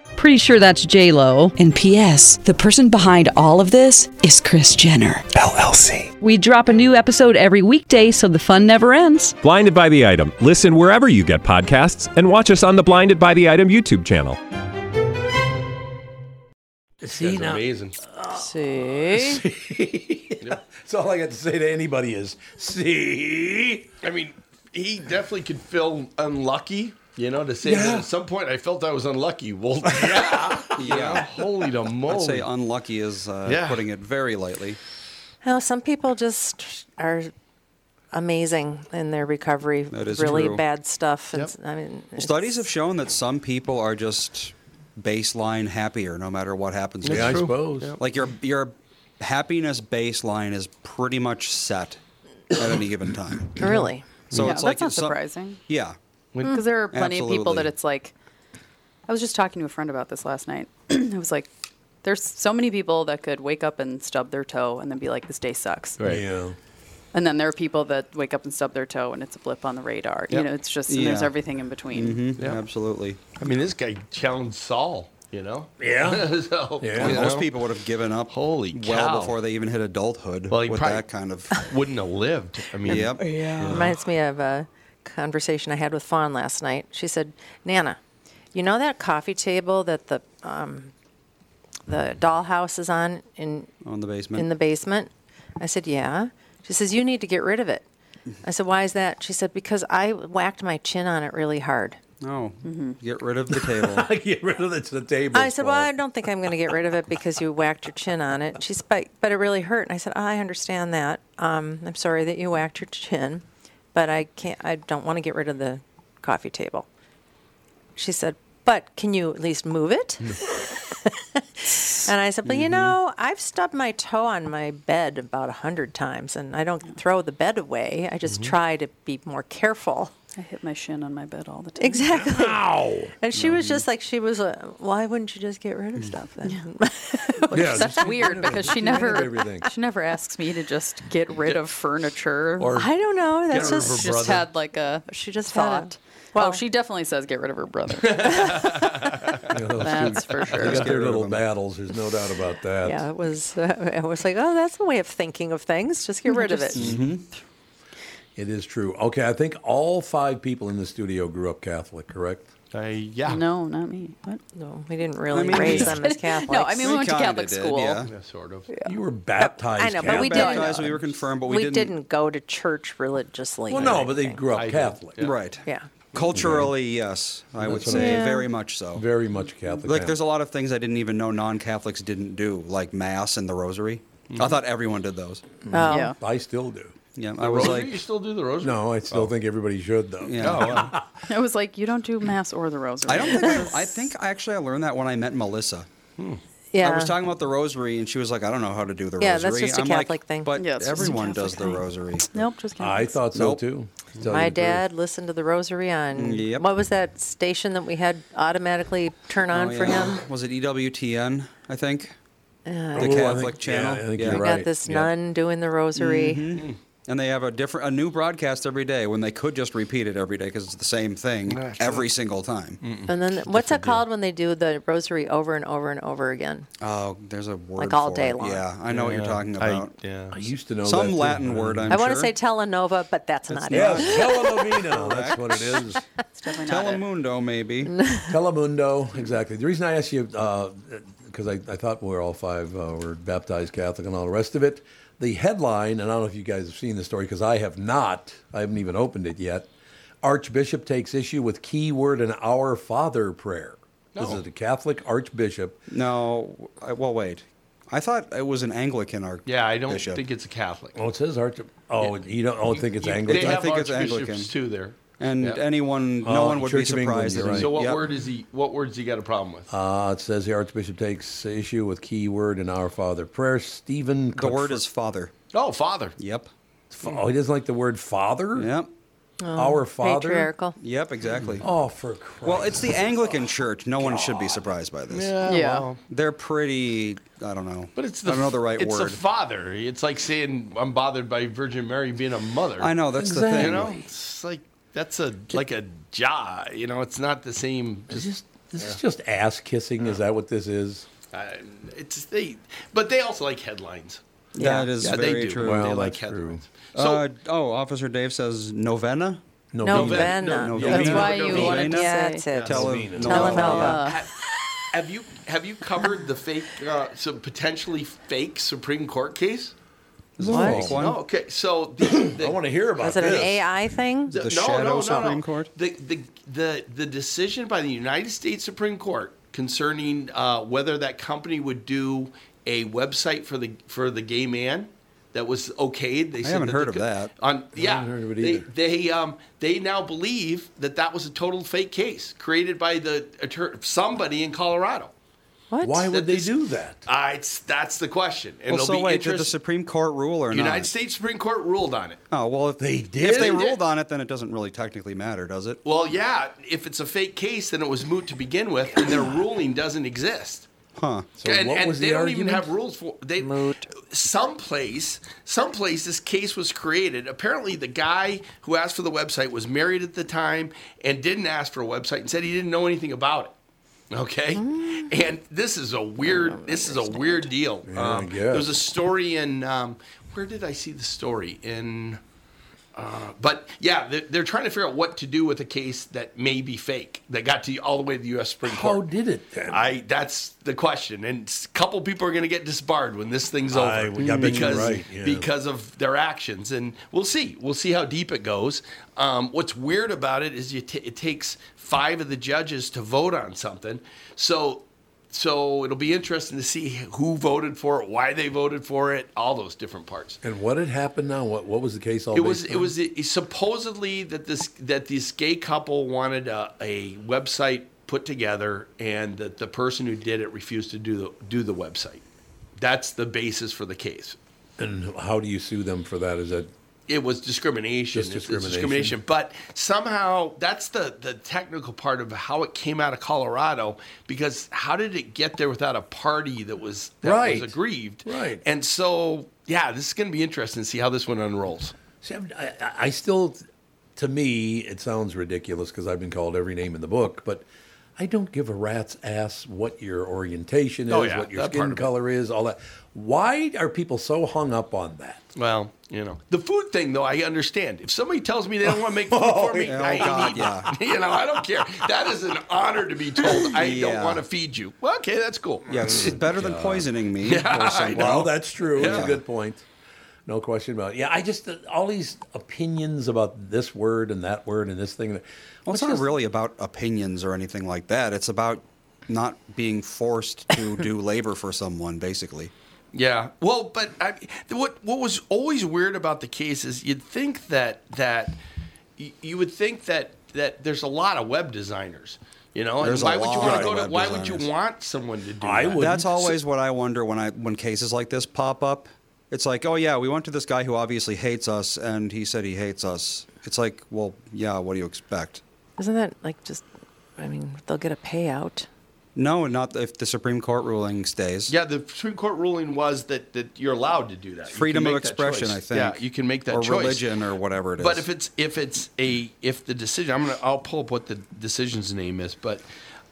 Pretty sure that's J Lo. And P.S. The person behind all of this is Kris Jenner LLC. We drop a new episode every weekday, so the fun never ends. Blinded by the item. Listen wherever you get podcasts, and watch us on the Blinded by the Item YouTube channel. See now, amazing. See? That's all I got to say to anybody is see. I mean, he definitely could feel unlucky. You know, to say Yeah. that at some point I felt I was unlucky. Well, yeah, yeah. Holy to moly! I'd say unlucky is uh, Yeah. putting it very lightly. Well, some people just are amazing in their recovery. That is really true. bad stuff. and I mean, Studies have shown that some people are just baseline happier no matter what happens. to Yeah, I suppose. Yeah. Like your your happiness baseline is pretty much set at any given time. Really? So yeah, it's that's like not if some- surprising. Yeah. Because there are plenty of people that it's like. I was just talking to a friend about this last night. I was like, there's so many people that could wake up and stub their toe and then be like, this day sucks. Right. Yeah. And then there are people that wake up and stub their toe and it's a blip on the radar. You know, it's just, and there's everything in between. Mm-hmm. Yeah. Absolutely. I mean, this guy challenged Saul. You know. Yeah. so, Yeah. you Most know, people would have given up Holy cow. well before they even hit adulthood Well, he with probably- that kind of. wouldn't have lived. I mean, Yep. Reminds me of a conversation I had with Fawn last night. She said, "Nana, you know that coffee table that the um, the dollhouse is on in On the basement. in the basement?" I said, "Yeah." She says, "You need to get rid of it." I said, "Why is that?" She said, "Because I whacked my chin on it really hard." Oh, Mm-hmm. get rid of the table. Get rid of it to the table. I said, "Well, I don't think I'm going to get rid of it because you whacked your chin on it." She said, "But, but it really hurt." And I said, "I understand that. Um, I'm sorry that you whacked your chin, but I can't. I don't want to get rid of the coffee table." She said, "But can you at least move it?" and I said, "Well, you mm-hmm. know, I've stubbed my toe on my bed about a hundred times, and I don't throw the bed away. I just mm-hmm. try to be more careful." I hit my shin on my bed all the time. Exactly. Ow. And she was just like, she was, uh, why wouldn't you just get rid of stuff then? Yeah, That's just- weird because she Get rid of never everything. she never asks me to just get rid of furniture. Or I don't know. That's rid of just, she just brother. had like a she just had a- thought. Well, she definitely says get rid of her brother. you know, That's two- for sure. They got their little battles. There's no doubt about that. yeah, it was, uh, I was like, oh, that's a way of thinking of things. Just get rid of it. It is true. Okay, I think all five people in the studio grew up Catholic, correct? Uh, yeah. No, not me. What? No, we didn't really mean, raise them as Catholics. No, I mean we, went to Catholic did, school. yeah. Yeah, sort of. You were baptized. I know, but we didn't- Baptized, we were confirmed, but we, we didn't. didn't go to church religiously. Well, no, but they grew up I Catholic. yeah. Right. Yeah. Culturally, yes, I would That's what I say mean. very much so. Very much Catholic. Like, there's a lot of things I didn't even know non-Catholics didn't do, like Mass and the Rosary. I thought everyone did those. Oh. Yeah. I still do. Yeah, The I was rosary? like, you still do the rosary? No, I still think everybody should, though. yeah. Oh, wow. I was like, you don't do mass or the rosary. I don't think I, I think actually I learned that when I met Melissa. Yeah. I was talking about the rosary, and she was like, "I don't know how to do the Yeah, rosary." that's just a I'm like, Catholic thing. But Yeah, it's just a everyone Catholic does the thing. rosary. Nope, just Catholic. I thought so Nope. too. to My the truth. dad listened to the rosary on Yep. what was that station that we had automatically turn on Oh, for him? Was it EWTN? I think Uh, the Oh, I Catholic think- channel. Yeah, I think Yeah. you're we right. got this Yeah. nun doing the rosary. Mm-hmm. And they have a different, a new broadcast every day when they could just repeat it every day because it's the same thing every single time. And then what's that called when they do the rosary over and over and over again? Oh, there's a word like all for day it. long. Yeah, I know what you're Yeah. talking I- about. yeah. I used to know Some that, too. Latin word, I'm I want to sure. say telenova, but that's, not Yes, it. telenovino. That's what it is. It's definitely not it. Telemundo, maybe. Telemundo, exactly. The reason I asked you, because I, I thought we were all five uh, were baptized Catholic and all the rest of it. The headline, and I don't know if you guys have seen the story because I have not. I haven't even opened it yet. Archbishop takes issue with keyword in Our Father prayer. Was No. it a Catholic archbishop? No. I, well, wait. I thought it was an Anglican archbishop. Yeah, I don't think it's a Catholic. Oh, it says archbishop. Oh, you don't oh, think it's You- Anglican? They have I think it's archbishops Anglican. too there. And Yeah. anyone, no Oh, one would Church be of England, surprised. right. So what Yep. word is he? What words he got a problem with? Uh, it says the archbishop takes issue with key word in Our Father prayer. Stephen. The word is father. Oh, father. Yep. Oh, he doesn't like the word father. Yep. Our Father. Patriarchal. Yep. Exactly. Oh, for Christ. Well, it's the Anglican Church. No one should be surprised by this. Yeah. Yeah. well, They're pretty. I don't know. but it's the I don't know the right it's word. It's the father. It's like saying I'm bothered by Virgin Mary being a mother. I know that's the thing. You know, it's like that's a like a jaw. You know, it's not the same. Is Just, this, this is just ass kissing. Is that what this is? uh, it's they, but they also like headlines. Yeah, That is Yeah, they very do. true. they like that's true. headlines. So uh, oh, Officer Dave says novena. No, Novena. no, Novena. That's why you Novena. wanted to Yeah, say. that's it. Tele- Telenova. Uh, have, have you have you covered the fake, uh, some potentially fake Supreme Court case? What? One? No, okay. So the, the, I want to hear about Was it this. an AI thing? The, The shadow Supreme Court? The, the the the decision by the United States Supreme Court concerning uh, whether that company would do a website for the for the gay man that was okayed. They said haven't heard they of that. On yeah, haven't heard of it they either. they um they now believe that that was a total fake case created by the somebody in Colorado. What? Why would That they do that? It's that's the question. And Well, it'll so be wait, did the Supreme Court rule or United not? United States Supreme Court ruled on it. Oh well, if They If did? they They did. ruled on it, then it doesn't really technically matter, does it? Well, yeah, if it's a fake case, then it was moot to begin with, and their ruling doesn't exist. Huh. So and what and was they the don't even have rules for they. Moot. Someplace, someplace, this case was created. Apparently, the guy who asked for the website was married at the time and didn't ask for a website and said he didn't know anything about it. Okay, and this is a weird. This is a weird deal. Yeah, um, there was a story in. Um, where did I see the story in? Uh, but yeah, they're, they're trying to figure out what to do with a case that may be fake that got to all the way to the U.S. Supreme Court. How did it then? I that's the question, and a couple people are going to get disbarred when this thing's over I- I because right, yeah. because of their actions, and we'll see. We'll see how deep it goes. Um, what's weird about it is you t- it takes five of the judges to vote on something, so. So it'll be interesting to see who voted for it, why they voted for it, all those different parts. and what had happened now? What what was the case all It was based it on? was it, supposedly that this that this gay couple wanted a, a website put together, and that the person who did it refused to do the do the website. That's the basis for the case. And how do you sue them for that? Is that It was discrimination. Just It's- it's discrimination. discrimination. But somehow that's the the technical part of how it came out of Colorado. Because how did it get there without a party that was that Right. was aggrieved? Right. And so yeah, this is going to be interesting to see how this one unrolls. See, I'm- I, I, I still, to me, it sounds ridiculous because I've been called every name in the book, but I don't give a rat's ass what your orientation oh, is, Oh, yeah, what your skin color is, all that. Why are people so hung up on that? Well, you know, the food thing though, I understand. If somebody tells me they don't want to make food for me, yeah. I Oh, God, eat. yeah. You know, I don't care. That is an honor to be told I don't want to feed you. Well, okay, that's cool. Yeah, it's better than poisoning me. Yeah, I know. Well, that's true. It's Yeah. a good point. No question about it. Yeah, I just, uh, all these opinions about this word and that word and this thing. Well, What's it's not just- really about opinions or anything like that. It's about not being forced to do labor for someone, basically. Yeah. Well, but I, what what was always weird about the case is you'd think that that you would think that that there's a lot of web designers, you know, There's and a why would you lot want of to go to? web Why would you want someone to do I that? would- That's always what I wonder when I when cases like this pop up. It's like, oh yeah, we went to this guy who obviously hates us, and he said he hates us. It's like, well, yeah, what do you expect? Isn't that like just? I mean, they'll get a payout. No, not if the Supreme Court ruling stays. Yeah, the Supreme Court ruling was that, that you're allowed to do that. You Freedom of expression. I think. Yeah, you can make that or choice. religion or whatever it is. But if it's if it's a if the decision, I'm gonna I'll pull up what the decision's name is. But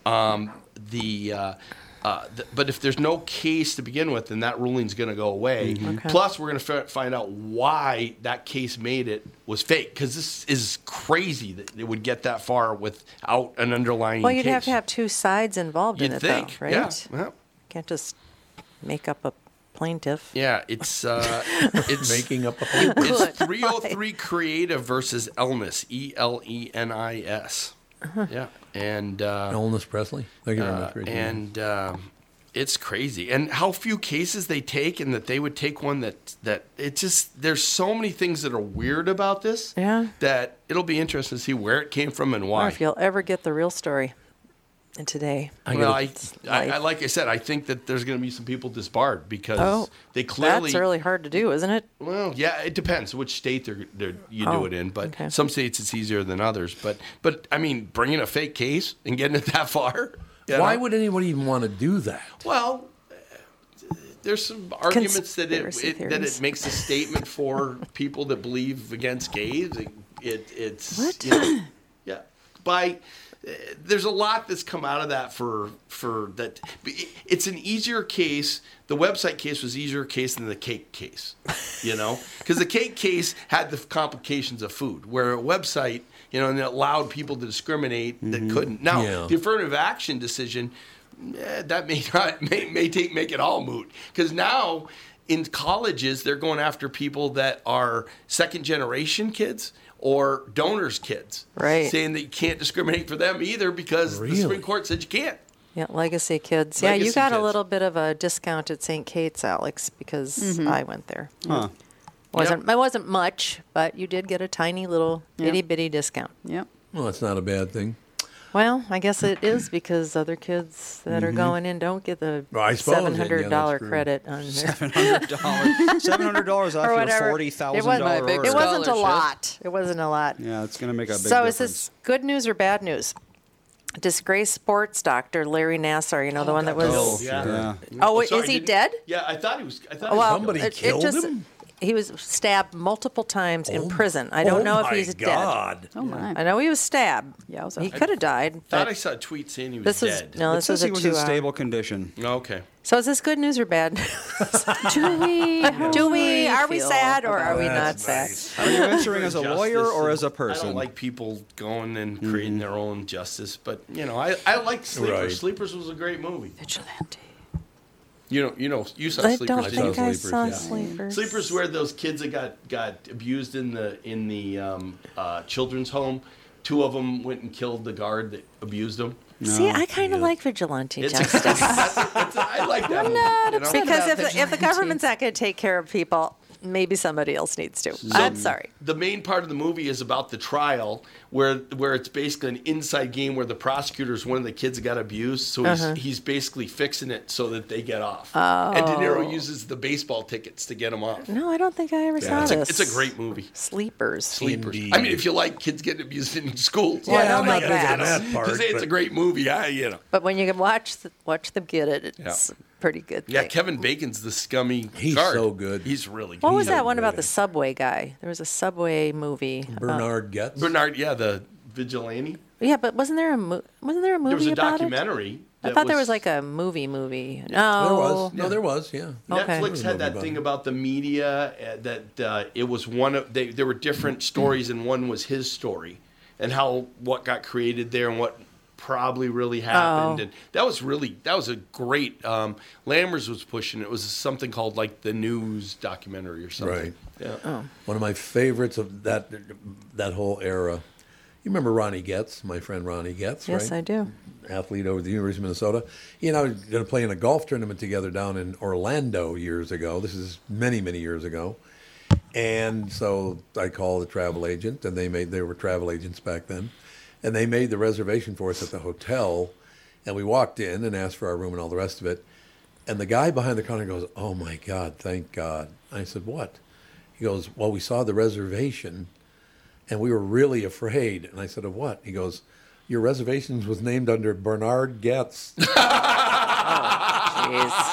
um, the, uh, uh, the but if there's no case to begin with, then that ruling's going to go away. Mm-hmm. Okay. Plus, we're going to f- find out why that case made it was fake because this is crazy that it would get that far without an underlying. Well, you'd have to have two sides involved in You'd it, think, though, right? yeah, yeah. Can't just make up a plaintiff. Yeah, it's uh, it's making up a plaintiff. It's 303 Creative versus Elenis, E L E N I S. Yeah, and uh, Elvis Presley. Thank you very uh, much. Great to and um it's crazy, and how few cases they take, and that they would take one that that it just there's so many things that are weird about this. Yeah. That it'll be interesting to see where it came from and Or why. if you'll ever get the real story in today. well, I, I, I like I said, I think that there's going to be some people disbarred because Oh, they clearly That's really hard to do, isn't it? Well, yeah, it depends which state they're, they're, you Oh, do it in, but okay. some states it's easier than others. But but I mean, bringing a fake case and getting it that far. Why know? would anybody even want to do that? Well, uh, there's some arguments that it, it that it makes a statement for people that believe against gays. It, it it's What? you know, yeah by. There's a lot that's come out of that for for that. It's an easier case. The website case was easier case than the cake case, you know, because the cake case had the complications of food, where a website, you know, and it allowed people to discriminate that couldn't. Now, Yeah. the affirmative action decision eh, that may not may, may take make it all moot because now in colleges they're going after people that are second generation kids or donors kids Right. saying that you can't discriminate for them either because the supreme court said you can't Yeah, legacy kids. yeah, you Legacy got a little bit of a discount at St. Kate's, Alex, because Mm-hmm. I went there. Huh. wasn't It wasn't much, but you did get a tiny little Yeah. itty bitty discount. Yep. Well, that's not a bad thing. Well, I guess it is because other kids that are mm-hmm. going in don't get the Well, I suppose, seven yeah, hundred dollar credit on their Seven hundred dollars. Seven hundred dollars off or your whatever. forty It wasn't, dollar big order. it wasn't a lot. It wasn't a lot. Yeah, it's gonna make a big difference. So difference. is this good news or bad news? Disgraced sports doctor Larry Nassar, you know the oh, one that was. Oh, Yeah. yeah. Oh, Sorry, is he dead? yeah i thought he was i thought Oh, well, Somebody it- it killed just- him? He was stabbed multiple times in Oh prison. I don't oh know if he's God. Oh my. dead. I know he was stabbed. Yowza. He could have died. he thought i saw a tweet saying he was this was dead no. It This says was a he was two in hour- stable condition. okay So is this good news or bad? Do we? Do we? Are we sad or are we not That's sad? nice. Are you answering as a lawyer or as a person? I don't like people going and creating mm-hmm. their own justice, but you know, I, I like Sleepers. Right. Sleepers was a great movie. Vigilante. You know, you know, you saw I Sleepers. don't didn't saw think you? I Sleepers, saw yeah. sleepers. Sleepers where those kids that got got abused in the in the um, uh, children's home. Two of them went and killed the guard that abused them. See, I kind of like vigilante It's a, justice. that's a, that's a, I like that. movie, you know? because if about the, if the government's not going to take care of people, maybe somebody else needs to. I'm sorry. the main part of the movie is about the trial where where it's basically an inside game where the prosecutor is one of the kids that got abused so he's, Uh-huh. he's basically fixing it so that they get off and De Oh. Niro uses the baseball tickets to get them off No, I don't think I ever saw it's, a, this. it's a great movie Sleepers. Sleepers. Indeed. I mean, if you like kids getting abused in school, Well, I don't I'm like not big that. on that part. say it's but- a great movie, I you know. But when you can watch the, watch them get it, it's Yeah. pretty good. Yeah, thing. Kevin Bacon's the scummy He's guard. so good. He's really good. What was He's that one about the subway guy? There was a subway movie. about- Bernhard Goetz. Bernard, yeah, the vigilante. yeah, but wasn't there a mo- wasn't there a movie There was a about it? documentary. I that thought there was like a movie movie. No, There was. No, there was. Yeah. Okay. Netflix had that Movie thing about about the media uh, that uh, it was one of they, there were different stories and one was his story and how what got created there and what probably really happened Oh. and that was really that was a great um, Lammers was pushing it. it was something called like the news documentary or something Right. yeah Oh. One of my favorites of that that whole era. You remember Ronnie Getz, my friend Ronnie Getz, Yes, right? I do. Athlete over at the University of Minnesota. He and I were going to play in a golf tournament together down in Orlando years ago. This is many, many years ago. And so I called the travel agent, and they made they were travel agents back then, and they made the reservation for us at the hotel. And we walked in and asked for our room and all the rest of it. And the guy behind the counter goes, "Oh my God, thank God." I said, "What?" He goes, "Well, we saw the reservation, and we were really afraid." And I said, "Of what?" He goes, "Your reservations was named under Bernard Getz." Oh, jeez.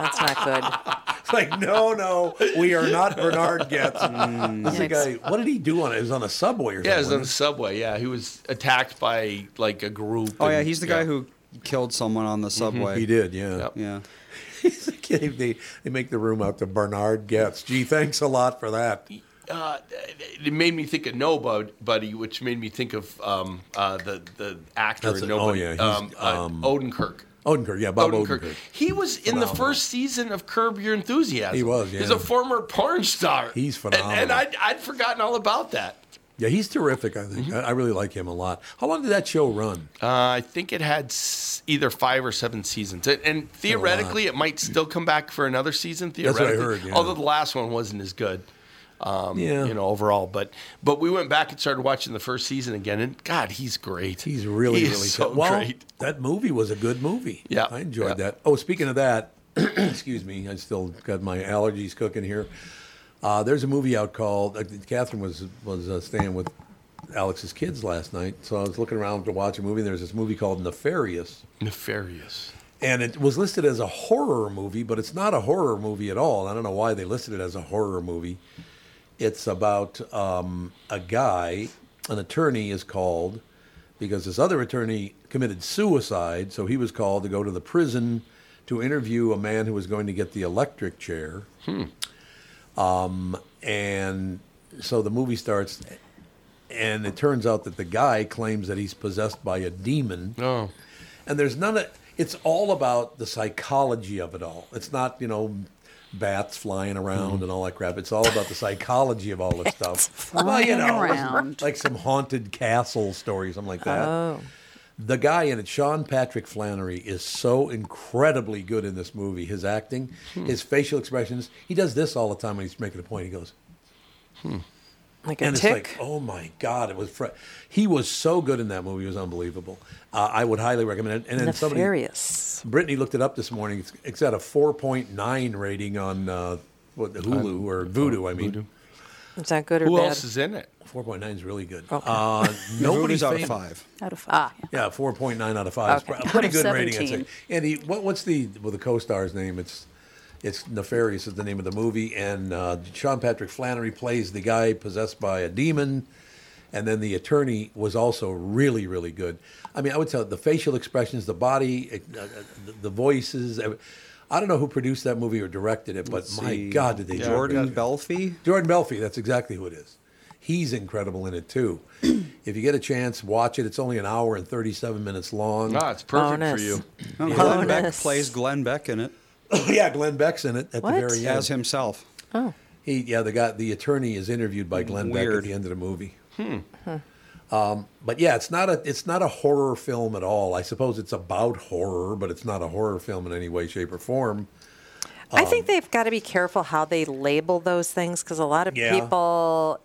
That's not good. It's like, no, no, we are not Bernard Getz. Mm. This is a guy. What did he do on it? It was on a subway or something. yeah it was on the subway yeah he was attacked by like a group Oh yeah, he's the guy who killed someone on the mm-hmm. subway. He did, yeah. Yep. Yeah. He's a kid. They, they make the room out to Bernard Getz. Gee, thanks a lot for that. Uh, it made me think of Nobody, which made me think of um, uh, the the actor That's in a- oh, Nobody, yeah, um, uh, um, Odenkirk. Odenkirk, yeah, Bob Odenkirk. He was in the first season of Curb Your Enthusiasm. He was, He's a former porn star. He's And- And. I'd, I'd forgotten all about that. Yeah, he's terrific. I think I, I really like him a lot. How long did that show run? Uh, I think it had s- either five or seven seasons, and, and theoretically, it might still come back for another season. That's what I Theoretically, heard, yeah. although the last one wasn't as good. Um, Yeah. you know, overall, but but we went back and started watching the first season again, and God, he's great. He's really, He really so. Well, great. that movie was a good movie. Yeah, I enjoyed yeah. that. Oh, speaking of that, excuse me, I still got my allergies cooking here. Uh, there's a movie out called. Uh, Catherine was was uh, staying with Alex's kids last night, so I was looking around to watch a movie. and There's this movie called Nefarious. Nefarious. And it was listed as a horror movie, but it's not a horror movie at all. I don't know why they listed it as a horror movie. It's about um, a guy, an attorney is called because this other attorney committed suicide, so he was called to go to the prison to interview a man who was going to get the electric chair. Hmm. Um, and so the movie starts, and it turns out that the guy claims that he's possessed by a demon. Oh. And there's none of it's all about the psychology of it all. It's not, you know, bats flying around mm-hmm. and all that crap. It's all about the psychology of all this stuff. well, you flying know, around. like some haunted castle story, something like that. Oh. The guy in it, Sean Patrick Flanery, is so incredibly good in this movie. His acting, hmm. his facial expressions. He does this all the time when he's making a point. He goes, hmm. Like a and tick. it's like, oh my God, it was. Fr- he was so good in that movie; it was unbelievable. Uh, I would highly recommend it. And then somebody, Nefarious. Brittany looked it up this morning. It's, it's at a 4.9 rating on uh, what, Hulu or Vudu. I mean, Is that good or bad? Who bad? else is in it? 4.9 is really good. Okay. Uh, nobody's out of five. Out of five. Ah, Yeah, 4.9 out of 5. Okay. It's pretty Out of good rating, I'd say. 17. Andy, what, what's the well, the co-star's name? It's it's Nefarious is the name of the movie, and uh, Sean Patrick Flanery plays the guy possessed by a demon, and then the attorney was also really, really good. I mean, I would tell the facial expressions, the body, uh, uh, the, the voices. uh, I don't know who produced that movie or directed it, but Let's my see. God, did they do a Jordan good- Belfi. Jordan Belfi, that's exactly who it is. He's incredible in it too. if you get a chance, watch it. It's only an hour and 37 minutes long. Ah, it's perfect Bonus. for you. Glenn Beck plays Glenn Beck in it yeah, Glenn Beck's in it at What? the very end. as himself. Oh. He, yeah, the guy, the attorney is interviewed by Glenn Beck at the end of the movie. Hmm. Um, but yeah, it's not a it's not a horror film at all. I suppose it's about horror, but it's not a horror film in any way, shape, or form. I Um, think they've got to be careful how they label those things because a lot of Yeah. people,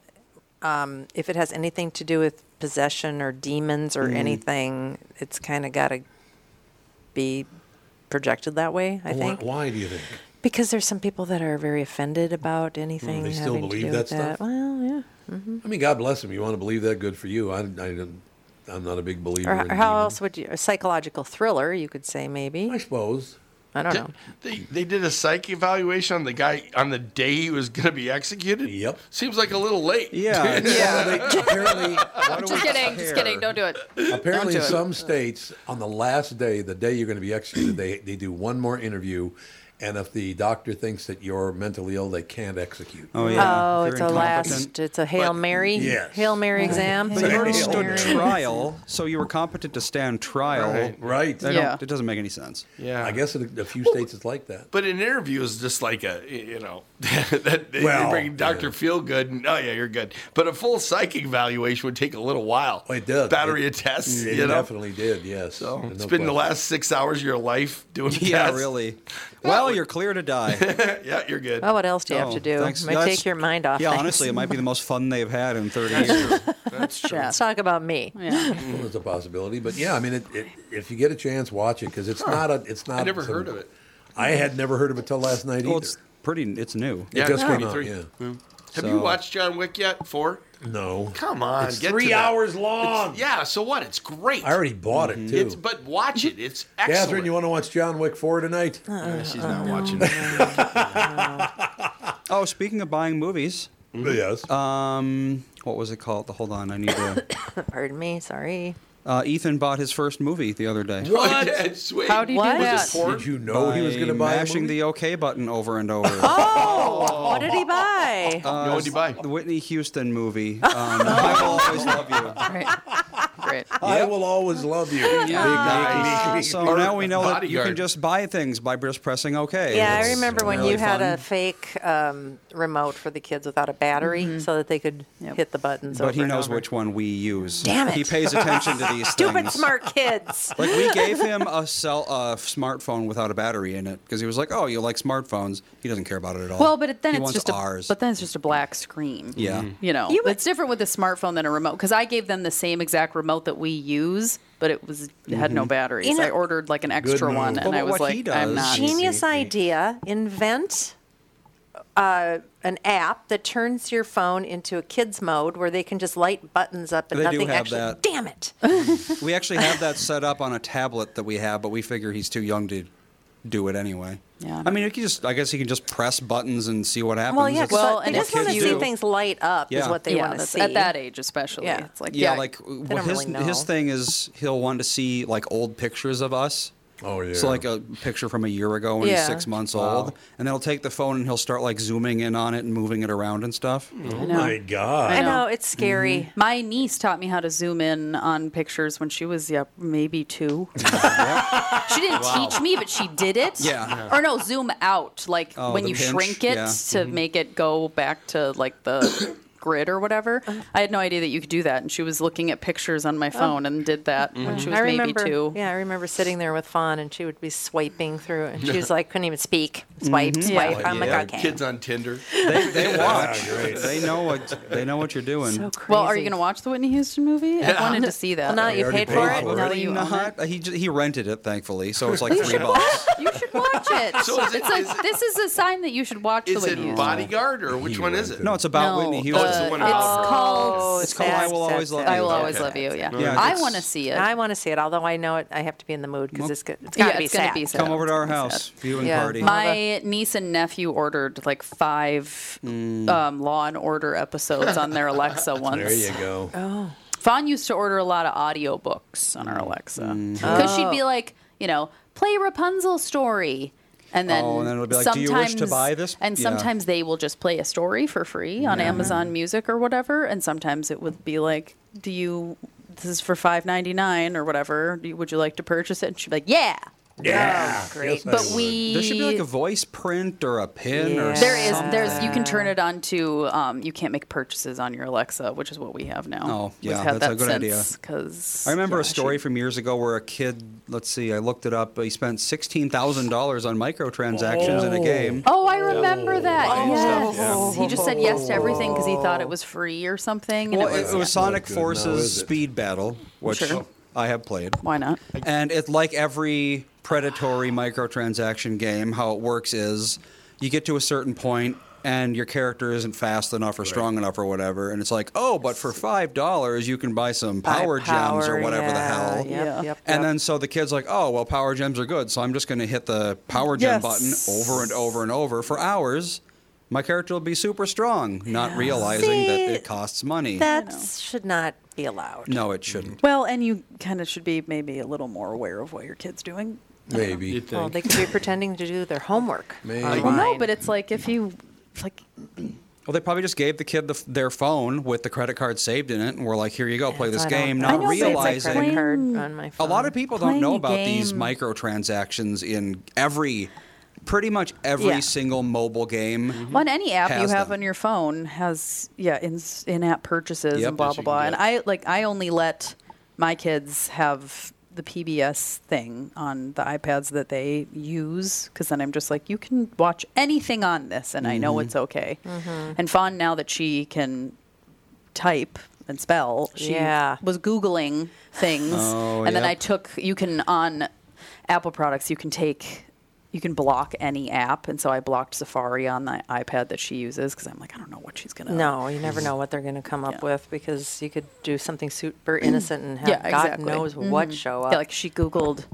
um, if it has anything to do with possession or demons or Mhm. anything, it's kind of got to be projected that way. I why, think why do you think? because there's some people that are very offended about anything they still having believe to do that stuff? Well, yeah. hmm I mean, God bless them. You want to believe that? Good for you. I, I, I'm not a big believer. Or, in or how demons. else would you? A psychological thriller, you could say maybe. I suppose. I don't Did- know. They, they did a psych evaluation on the guy on the day he was going to be executed. Yep. Seems like a little late. Yeah. Well, they- apparently, Just kidding. Just kidding. Don't do it. Apparently, in Don't do it. some states, on the last day, the day you're going to be executed, they, they do one more interview, and if the doctor thinks that you're mentally ill, they can't execute. Oh yeah. Oh, it's you're a last. It's a hail mary. Yes. Hail mary exam. But you already Hail stood trial, so you were competent to stand trial. Right. Right. Yeah. It doesn't make any sense. Yeah. I guess in a, a few states it's like that. But an interview is just like a, you know, that they, Well, they bring Dr. yeah. Feelgood and, oh, yeah, you're good. But a full psychic evaluation would take a little while. Oh, it does. Battery It- of tests, It you know? definitely did, yes. So No it's been the last six hours of your life doing Yeah, tests. really. Well, you're clear to die. yeah, you're good. Well, what else do you have Oh, to do? thanks. Might Yeah, take your mind off. Yeah, things. honestly, it might be the most fun they've had in 30 years. That's true. Yeah. Let's talk about me. Yeah. Well, There's a possibility, but yeah, I mean, it, it, if you get a chance, watch it because it's not a. It's not. I never some- heard of it. I had never heard of it till last night well, either. it's pretty. It's new. It just came out, 23. yeah. Mm. Have So- you watched John Wick yet? Four? No, Come on, It's get to three that. hours long. It's- yeah, so what? It's great. I already bought it mhm. too. It's but watch it. It's excellent. Catherine, you want to watch John Wick four tonight? Uh, yeah, she's not uh, watching. Oh, speaking of buying movies, mm-hmm. yes. um, what was it called? Hold on, I need to. Pardon me. Sorry. Uh, Ethan bought his first movie the other day. What? Yeah, sweet. How do you What? do that? Did you know he was going to By buy a mashing movie? the OK button over and over. Oh, what did he buy? Uh, No, what'd you buy? The Whitney Houston movie. Um, I will always love you. Right. Great. I will always love you. Uh, so Or now we know that you can just buy things by just pressing OK. Yeah, I remember when really you had fun. a fake um, remote for the kids without a battery so that they could hit the buttons But over he and knows over. which one we use. Damn it. He pays attention to these Stupid things. smart kids. Like we gave him a cell, a smartphone without a battery in it because he was like, "Oh, you like smartphones?" He doesn't care about it at all. Well, but then he it's wants just a, ours. but then it's just a black screen. Yeah. You know, You would- it's different with a smartphone than a remote because I gave them the same exact remote that we use, but it was it had no batteries. You know- I ordered like an extra one, Well, and but I was what he like, I'm not. Genius idea. Invent uh, an app that turns your phone into a kids mode where they can just light buttons up and They do nothing have actually. that. Damn it. we actually have that set up on a tablet that we have, but we figure he's too young to do it anyway. Yeah. I mean, you can just. I guess you can just press buttons and see what happens. Well, yeah, It's- Well, well, they and just want to see things light up. Is what they yeah, want to see at that age, especially. Yeah. It's like yeah, yeah, like don't his really his thing is he'll want to see like old pictures of us. Oh yeah. So like a picture from a year ago when Yeah. he's six months old, and then he'll take the phone and he'll start like zooming in on it and moving it around and stuff. oh my god. I know. know it's scary. Mm-hmm. My niece taught me how to zoom in on pictures when she was yeah maybe two. she didn't teach me, but she did it. Yeah. Or no, zoom out like Oh, when the you pinch? shrink it Yeah. to mm-hmm. make it go back to like the grid or whatever. Uh-huh. I had no idea that you could do that, and she was looking at pictures on my oh. phone and did that mm-hmm. when she was I maybe remember, two. yeah, I remember sitting there with Fawn, and she would be swiping through and she was like, couldn't even speak. Swipe, mm-hmm. swipe. Yeah. I'm like, Yeah, okay. Kids on Tinder. They, they watch. They know what they know what you're doing. So crazy. Well, are you going to watch the Whitney Houston movie? I wanted to see that. Well, now that you paid paid for for it. it. Now that you own it. He j- he rented it, thankfully, so it's like three bucks. watch. You should watch it. So is it- it's like is it- this is a sign that you should watch Is the it Whitney Houston. Bodyguard or which one is it? No, it's about No, Whitney the- Oh, it's the one it's about her. called. It's called I Will Always Love sad. I You. will always Okay. love you. Yeah, Yeah, I it's- want to see it. I want to see it, although I know it. I have to be in the mood because it's good. It's Yeah, got to be it's gonna sad. be sad. Come over to our It's gonna be house, sad. viewing Yeah. party. My niece and nephew ordered like five Mm. um, Law and Order episodes on their Alexa once. There you go. Oh. Fawn used to order a lot of audiobooks on our Alexa Mm. because she'd be like, you know, play Rapunzel story. And then, Oh, and then it'll be like, "Do you wish to sometimes- buy this?" And Yeah. sometimes they will just play a story for free on Amazon Music or whatever. And sometimes it would be like, "Do you? This is for five ninety nine or whatever. Would you like to purchase it?" And she'd be like, "Yeah." Yeah. great. Yes, But we There should be like a voice print or a pin or Yeah. There is. something. There's. You can turn it on to. Um, you can't make purchases on your Alexa, which is what we have now. Oh, We've yeah, had that's a that good idea. since, Because I remember a story from years ago where a kid, let's see, I looked it up. He spent sixteen thousand dollars on microtransactions in a game. Oh, I remember that. Buying Yes. stuff, He just said yes to everything because he thought it was free or something. And Well, it it, was, it was Sonic good now, Forces is it? Speed Battle, which Sure. I have played. Why not? And it's like every predatory microtransaction game, how it works is you get to a certain point and your character isn't fast enough or strong enough or whatever, and it's like, oh, but for five dollars you can buy some Buy power, gems or power, whatever the hell. Yep, Yeah. yep, And yep. then so the kid's like, oh, well, power gems are good, so I'm just going to hit the power gem Yes. button over and over and over for hours. My character will be super strong, not realizing that it costs money. that should not be allowed. no, it shouldn't. Mm-hmm. Well, and you kind of should be maybe a little more aware of what your kid's doing. Maybe. You think? Well, they could be pretending to do their homework. Maybe. Well, online. no, but it's like if you like. Well, they probably just gave the kid the, their phone with the credit card saved in it, and were like, "Here you go, play this I don't- game," I not know, but it's like realizing credit card on my a phone. lot of people don't Playing know a about these game- microtransactions in every, pretty much every Yeah. single mobile game. On any app you have them. on your phone has yeah in in app purchases Yep. and blah blah blah. And I like I only let my kids have the PBS thing on the iPads that they use because then I'm just like you can watch anything on this and I know Mm-hmm. it's okay. And Fawn now that she can type and spell, she Yeah. was googling things, Oh, and then yep. I took you can on Apple products you can take you can block any app, and so I blocked Safari on the iPad that she uses because I'm like I don't know what she's gonna. No, you never know what they're going to come up Yeah. with because you could do something super innocent and have Yeah, God exactly. knows what Mhm. show up. Yeah, like she googled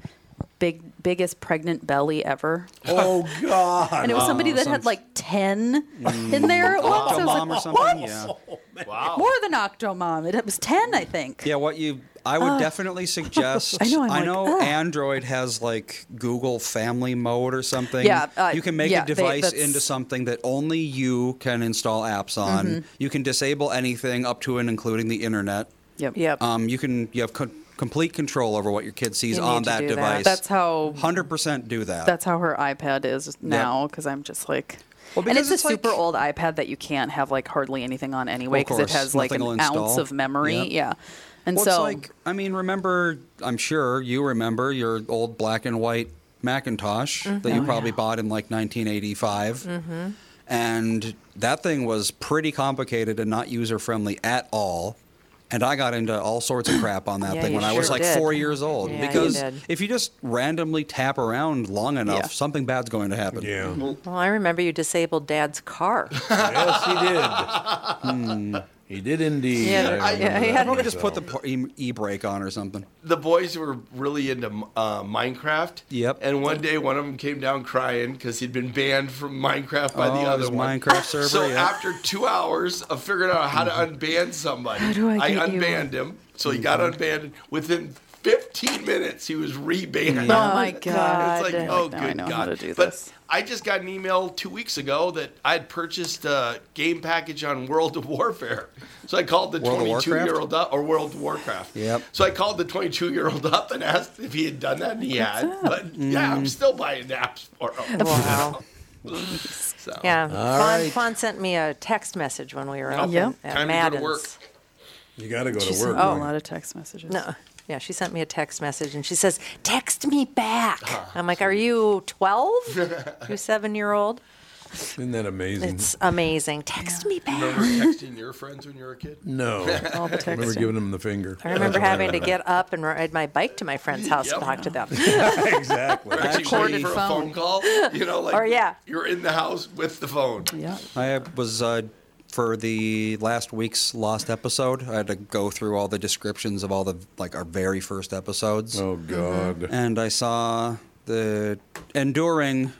big biggest pregnant belly ever, Oh God. and it was somebody that had like ten in there at once. I was Octomom or like, something. Yeah. Wow. more than Octomom. It was ten, I think. Yeah, what you I would definitely suggest. I know, I'm like, ugh. Android has like Google Family Mode or something. Yeah, uh, you can make yeah, a device that's- into something that only you can install apps on. Mm-hmm. You can disable anything up to and including the internet. Yep. Yep. Um, you can you have co- complete control over what your kid sees You on that do that. device. That's how hundred percent do that. That's how her iPad is now because I'm just like. Well, and because it's, it's a super old iPad that you can't have like hardly anything on anyway because it has like an nothing ounce of memory. Yep. Yeah. And well, so it's like I mean, remember? I'm sure you remember your old black and white Macintosh that you Mhm. Oh, probably bought in like 1985, Mm-hmm. and that thing was pretty complicated and not user friendly at all. And I got into all sorts of crap on that Yeah, thing you when I was like did. four years old. Yeah, because did. if you just randomly tap around long enough, Yeah. something bad's going to happen. Yeah. Well, I remember you disabled Dad's car. yes, he did. He did indeed. Yeah, I I- yeah, he had- Probably just put the e- e-brake on or something. the boys were really into uh, Minecraft. Yep. And one day, one of them came down crying because he'd been banned from Minecraft by the Oh, other his one. Minecraft server, So yeah. after two hours of figuring out how to unban somebody, do I get you? unbanned him. So he got unbanned. Within 15 minutes, he was rebanned. Oh my God. It's like, Like, oh, now I good know how God. to do but this. I just got an email two weeks ago that I had purchased a game package on World of Warfare. So I called the World 22 Warcraft? year old up, or World of Warcraft. Yep. So I called the 22 year old up and asked if he had done that, and he had. But yeah, Mm. I'm still buying apps for him. Wow. So. Yeah. All Fawn, right. Fawn sent me a text message when we were up Yeah. in, at Time to go to work. You got to go She to work. me Oh. a lot of text messages. No. Yeah, she sent me a text message and she says, "Text me back." Uh-huh. I'm like, "Are you 12? you seven year old?" Isn't that amazing? It's amazing. Text me back. Remember texting your friends when you were a kid? no. All the I remember texting. giving them the finger. I remember having to get up and ride my bike to my friend's house Yep. to talk to them. exactly. Or actually Recorded waiting for phone. a phone call. You know, like Or, yeah. you're in the house with the phone. Yeah. I was uh, for the last week's lost episode. I had to go through all the descriptions of all the like our very first episodes, Oh mm-hmm. God. and I saw the enduring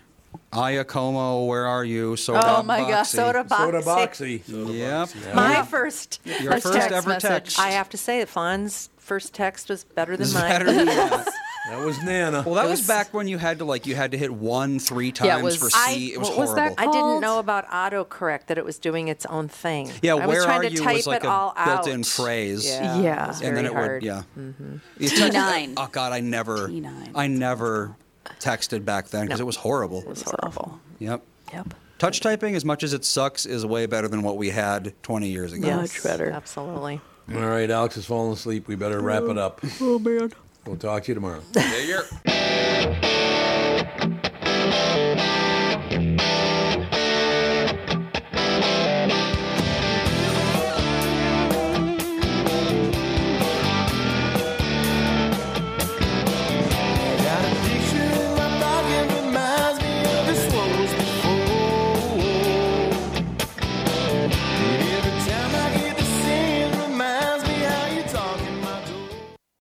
Aya Como. Where are you? Soda Oh my gosh, Boxy. soda box. Soda boxy. Yep. My first. Your First first text ever message. text. I have to say, that Fawn's first text was better than mine. better than that. That was Nana. Well, that was, was- back when you had to like you had to hit one three times Yeah, was- for I- C. it was what was that I didn't know about autocorrect that it was doing its own thing. yeah, I was where trying are to you type was like it a all built-in out. phrase. Yeah, Yeah. it was and then very it hard. would yeah. Mm-hmm. T9. Oh God, I never, T9. I never texted back then because it was horrible. It was horrible. Yep. Yep. Touch typing, as much as it sucks, is way better than what we had 20 years ago. Yes, Much better. Absolutely. All right, Alex has fallen asleep. We better wrap it up. Oh man. We'll talk to you tomorrow. Later.